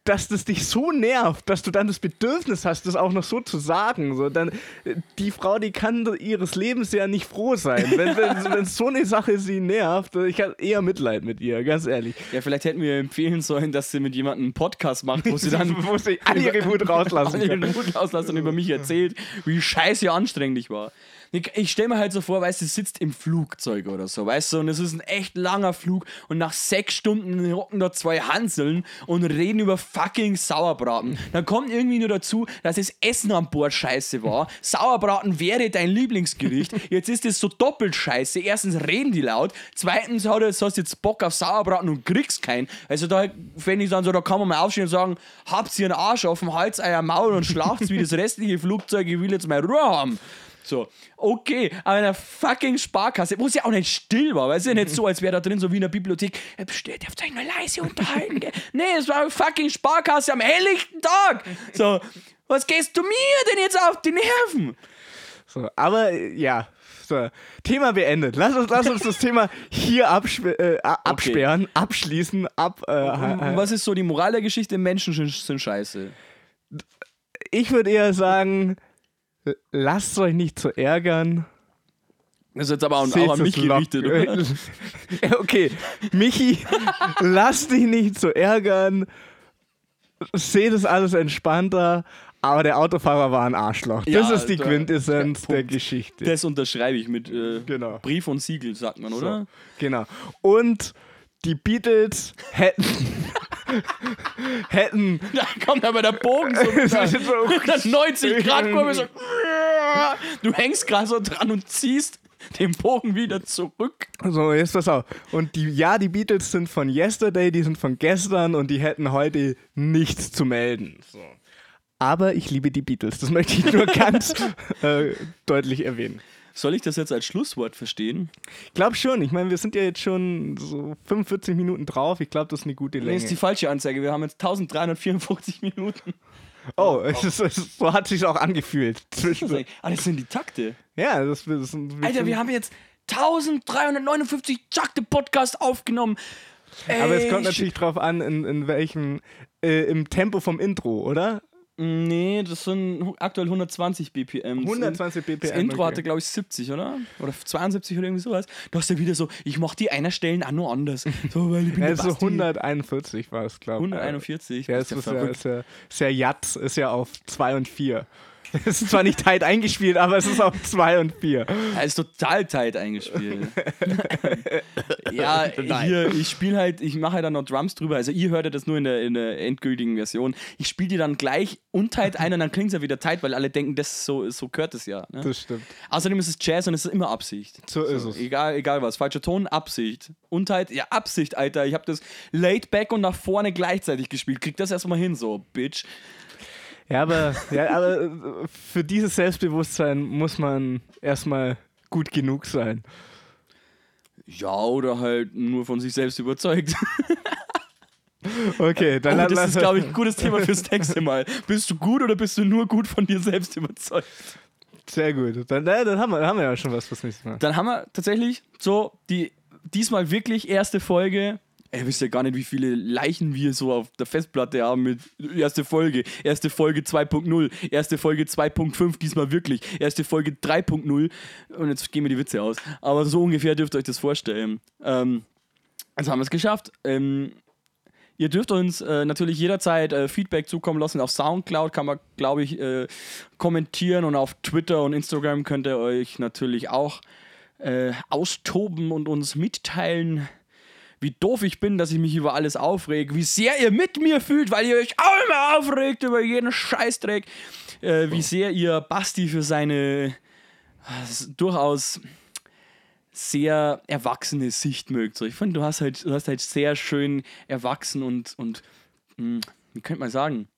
Speaker 1: dass das dich so nervt, dass du dann das Bedürfnis hast, das auch noch so zu sagen. So, dann, äh, die Frau, die kann ihres Lebens ja nicht froh sein. Wenn, wenn, wenn so eine Sache sie nervt, ich habe eher Mitleid mit ihr, ganz ehrlich.
Speaker 2: Ja, vielleicht hätten wir empfehlen sollen, dass sie mit jemandem einen Podcast macht, wo sie dann
Speaker 1: wo sie alle ihre Wut rauslassen
Speaker 2: alle
Speaker 1: kann.
Speaker 2: ihren Mut rauslassen und über mich erzählt, wie scheiße anstrengend ich war. Ich, stelle mir halt so vor, weißt du, sitzt im Flugzeug oder so, weißt du, und es ist ein echt langer Flug und nach sechs Stunden hocken da zwei Hanseln und reden über fucking Sauerbraten. Dann kommt irgendwie nur dazu, dass das Essen an Bord scheiße war. Sauerbraten wäre dein Lieblingsgericht. Jetzt ist es so doppelt scheiße. Erstens reden die laut, zweitens hast du jetzt Bock auf Sauerbraten und kriegst keinen. Also da fände ich dann so, da kann man mal aufstehen und sagen, habt ihr einen Arsch auf dem Hals, euer Maul und schlaft wie das restliche Flugzeug, ich will jetzt mal Ruhe haben. So, okay, aber in einer fucking Sparkasse, wo es ja auch nicht still war, weil es ist ja nicht so, als wäre da drin so wie in der Bibliothek, "Äh, pst, ihr dürft euch nur leise unterhalten, gell? Nee, es war eine fucking Sparkasse am helllichten Tag. So, was gehst du mir denn jetzt auf die Nerven?
Speaker 1: So, aber äh, ja, So, Thema beendet. Lass uns, lass uns das Thema hier absp äh, absperren, abschließen, ab. Äh,
Speaker 2: Was ist so die Moral der Geschichte? Menschen sind, sind scheiße.
Speaker 1: ich würde eher sagen, lasst euch nicht zu ärgern.
Speaker 2: Das ist jetzt aber auch, auch an mich gerichtet, oder?
Speaker 1: Ja, okay, Michi, lass dich nicht zu ärgern. Seht es alles entspannter. Aber der Autofahrer war ein Arschloch. Das
Speaker 2: Ja,
Speaker 1: ist die
Speaker 2: der-
Speaker 1: Quintessenz
Speaker 2: der
Speaker 1: der. Geschichte.
Speaker 2: Das unterschreibe ich mit äh,
Speaker 1: Genau.
Speaker 2: Brief und Siegel, sagt man, oder?
Speaker 1: So, genau. Und die Beatles hätten. Hätten.
Speaker 2: Da kommt aber der Bogen so
Speaker 1: So-
Speaker 2: 190 Grad Kurve so. Du hängst gerade so dran und ziehst den Bogen wieder zurück.
Speaker 1: So, jetzt pass auf. Und die, ja, die Beatles sind von yesterday, die sind von gestern und die hätten heute nichts zu melden. So. Aber ich liebe die Beatles. Das möchte ich nur ganz äh, deutlich erwähnen.
Speaker 2: Soll ich das jetzt als Schlusswort verstehen?
Speaker 1: Ich glaube schon. Ich meine, wir sind ja jetzt schon so 45 Minuten drauf. Ich glaube, das ist eine gute
Speaker 2: Nee,
Speaker 1: Länge.
Speaker 2: ist die falsche Anzeige. Wir haben jetzt 1354 Minuten.
Speaker 1: oh, es ist, es ist, so hat sich auch angefühlt.
Speaker 2: Ah, das sind die Takte.
Speaker 1: ja, das, das sind,
Speaker 2: Alter, wir haben jetzt 1359 Takte Podcast aufgenommen. Ey,
Speaker 1: Aber es kommt natürlich drauf an, in, in welchem, äh, im Tempo vom Intro, oder?
Speaker 2: Nee, das sind aktuell 120 BPM.
Speaker 1: 120 BPM.
Speaker 2: Das Intro
Speaker 1: okay.
Speaker 2: hatte, glaube ich, 70, oder? Oder 72 oder irgendwie sowas. Du hast ja wieder so, ich mach die einer Stellen auch nur anders. So, weil ich bin
Speaker 1: Ja,
Speaker 2: der
Speaker 1: so
Speaker 2: Basti.
Speaker 1: 141 war es, glaube ich.
Speaker 2: 141.
Speaker 1: Ja,
Speaker 2: das ist ja
Speaker 1: ist ja, ist ja Yacht, ist ja auf 2 und 4. Es ist zwar nicht tight eingespielt, aber es ist auf 2 und 4.
Speaker 2: Er ist total tight eingespielt. ja, hier, ich spiele halt, ich mache halt dann noch Drums drüber. Also ihr hört ja das nur in der, in der endgültigen Version. Ich spiele die dann gleich untight ein und dann klingt es ja wieder tight, weil alle denken, das ist so, so gehört es ja. Ne?
Speaker 1: Das stimmt.
Speaker 2: Außerdem ist es Jazz und es ist immer Absicht.
Speaker 1: So ist es.
Speaker 2: Egal, egal was. Falscher Ton, Absicht. Untight, ja, Absicht, Alter. Ich habe das laid back und nach vorne gleichzeitig gespielt. Krieg das erstmal hin, so, Bitch.
Speaker 1: Ja, aber, ja, aber äh, für dieses Selbstbewusstsein muss man erstmal gut genug sein.
Speaker 2: Ja, oder halt nur von sich selbst überzeugt.
Speaker 1: Okay, dann
Speaker 2: Oh, das ist, glaube ich, ein gutes Thema fürs nächste Mal. Bist du gut oder bist du nur gut von dir selbst überzeugt?
Speaker 1: Sehr gut. Dann, äh, dann haben, wir, haben wir ja schon was fürs nächste Mal.
Speaker 2: Dann haben wir tatsächlich so die diesmal wirklich erste Folge. Ihr wisst ja gar nicht, wie viele Leichen wir so auf der Festplatte haben mit erste Folge, erste Folge 2.0, erste Folge 2.5, diesmal wirklich, erste Folge 3.0 und jetzt gehen mir die Witze aus. Aber so ungefähr dürft ihr euch das vorstellen. Ähm, jetzt haben wir es geschafft. Ähm, Ihr dürft uns äh, natürlich jederzeit äh, Feedback zukommen lassen. Auf Soundcloud kann man, glaube ich, äh, kommentieren und auf Twitter und Instagram könnt ihr euch natürlich auch äh, austoben und uns mitteilen, wie doof ich bin, dass ich mich über alles aufrege, wie sehr ihr mit mir fühlt, weil ihr euch auch immer aufregt über jeden Scheißdreck, äh, wie sehr ihr Basti für seine äh, durchaus sehr erwachsene Sicht mögt. So, ich finde, du hast halt, du hast halt sehr schön erwachsen und, und mh, wie könnte man sagen?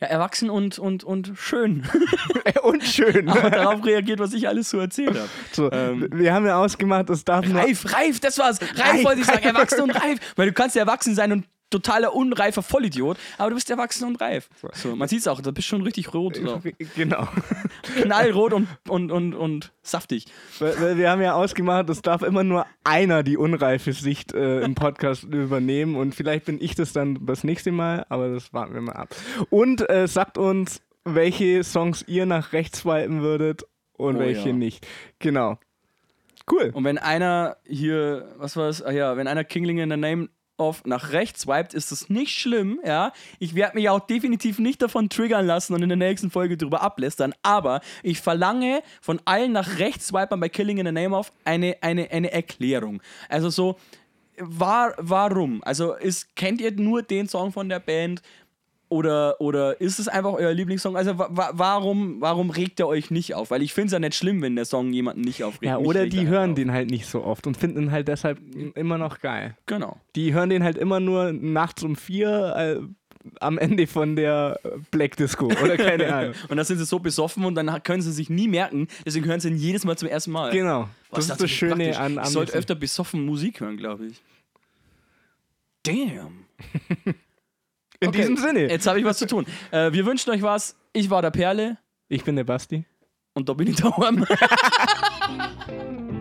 Speaker 2: Ja, erwachsen und, und, und schön.
Speaker 1: Und schön.
Speaker 2: Aber darauf reagiert, was ich alles so erzählt habe.
Speaker 1: So,
Speaker 2: Ähm,
Speaker 1: wir haben ja ausgemacht, es darf.
Speaker 2: Reif, reif, das war's. Reif,
Speaker 1: Reif,
Speaker 2: wollte ich sagen. Erwachsen und reif. Weil du kannst ja erwachsen sein und totaler unreifer Vollidiot, aber du bist erwachsen und reif. So, man sieht es auch, du bist schon richtig rot. So.
Speaker 1: Genau.
Speaker 2: Knallrot und, und, und, und saftig.
Speaker 1: Weil, weil wir haben ja ausgemacht, es darf immer nur einer die unreife Sicht äh, im Podcast übernehmen und vielleicht bin ich das dann das nächste Mal, aber das warten wir mal ab. Und äh, sagt uns, welche Songs ihr nach rechts swipen würdet und
Speaker 2: Oh
Speaker 1: welche
Speaker 2: ja.
Speaker 1: nicht. Genau. Cool.
Speaker 2: Und wenn einer hier, was war das? Ah ja, wenn einer Kingling in the Name of nach rechts swiped, ist das nicht schlimm, ja. Ich werde mich auch definitiv nicht davon triggern lassen und in der nächsten Folge drüber ablästern, aber ich verlange von allen nach rechts swipern bei Killing in the Name of eine, eine, eine Erklärung. Also so, war, warum? Also ist, kennt ihr nur den Song von der Band? Oder, oder ist es einfach euer Lieblingssong? Also wa wa warum, warum regt er euch nicht auf? Weil ich finde es ja nicht schlimm, wenn der Song jemanden nicht aufregt.
Speaker 1: Ja, oder die hören
Speaker 2: auf.
Speaker 1: den halt nicht so oft und finden ihn halt deshalb immer noch geil.
Speaker 2: Genau.
Speaker 1: Die hören den halt immer nur nachts um vier äh, am Ende von der Black Disco oder keine Ahnung.
Speaker 2: Und dann sind sie so besoffen und dann können sie sich nie merken, deswegen hören sie ihn jedes Mal zum ersten Mal.
Speaker 1: Genau.
Speaker 2: Was
Speaker 1: Das ist das Schöne
Speaker 2: praktisch.
Speaker 1: an, an
Speaker 2: Ich sollte öfter besoffen Musik hören, glaube ich. Damn.
Speaker 1: In
Speaker 2: okay.
Speaker 1: diesem Sinne.
Speaker 2: Jetzt habe ich was zu tun. Äh, wir wünschen euch was. Ich war der Perle.
Speaker 1: Ich bin der Basti.
Speaker 2: Und da bin ich daheim.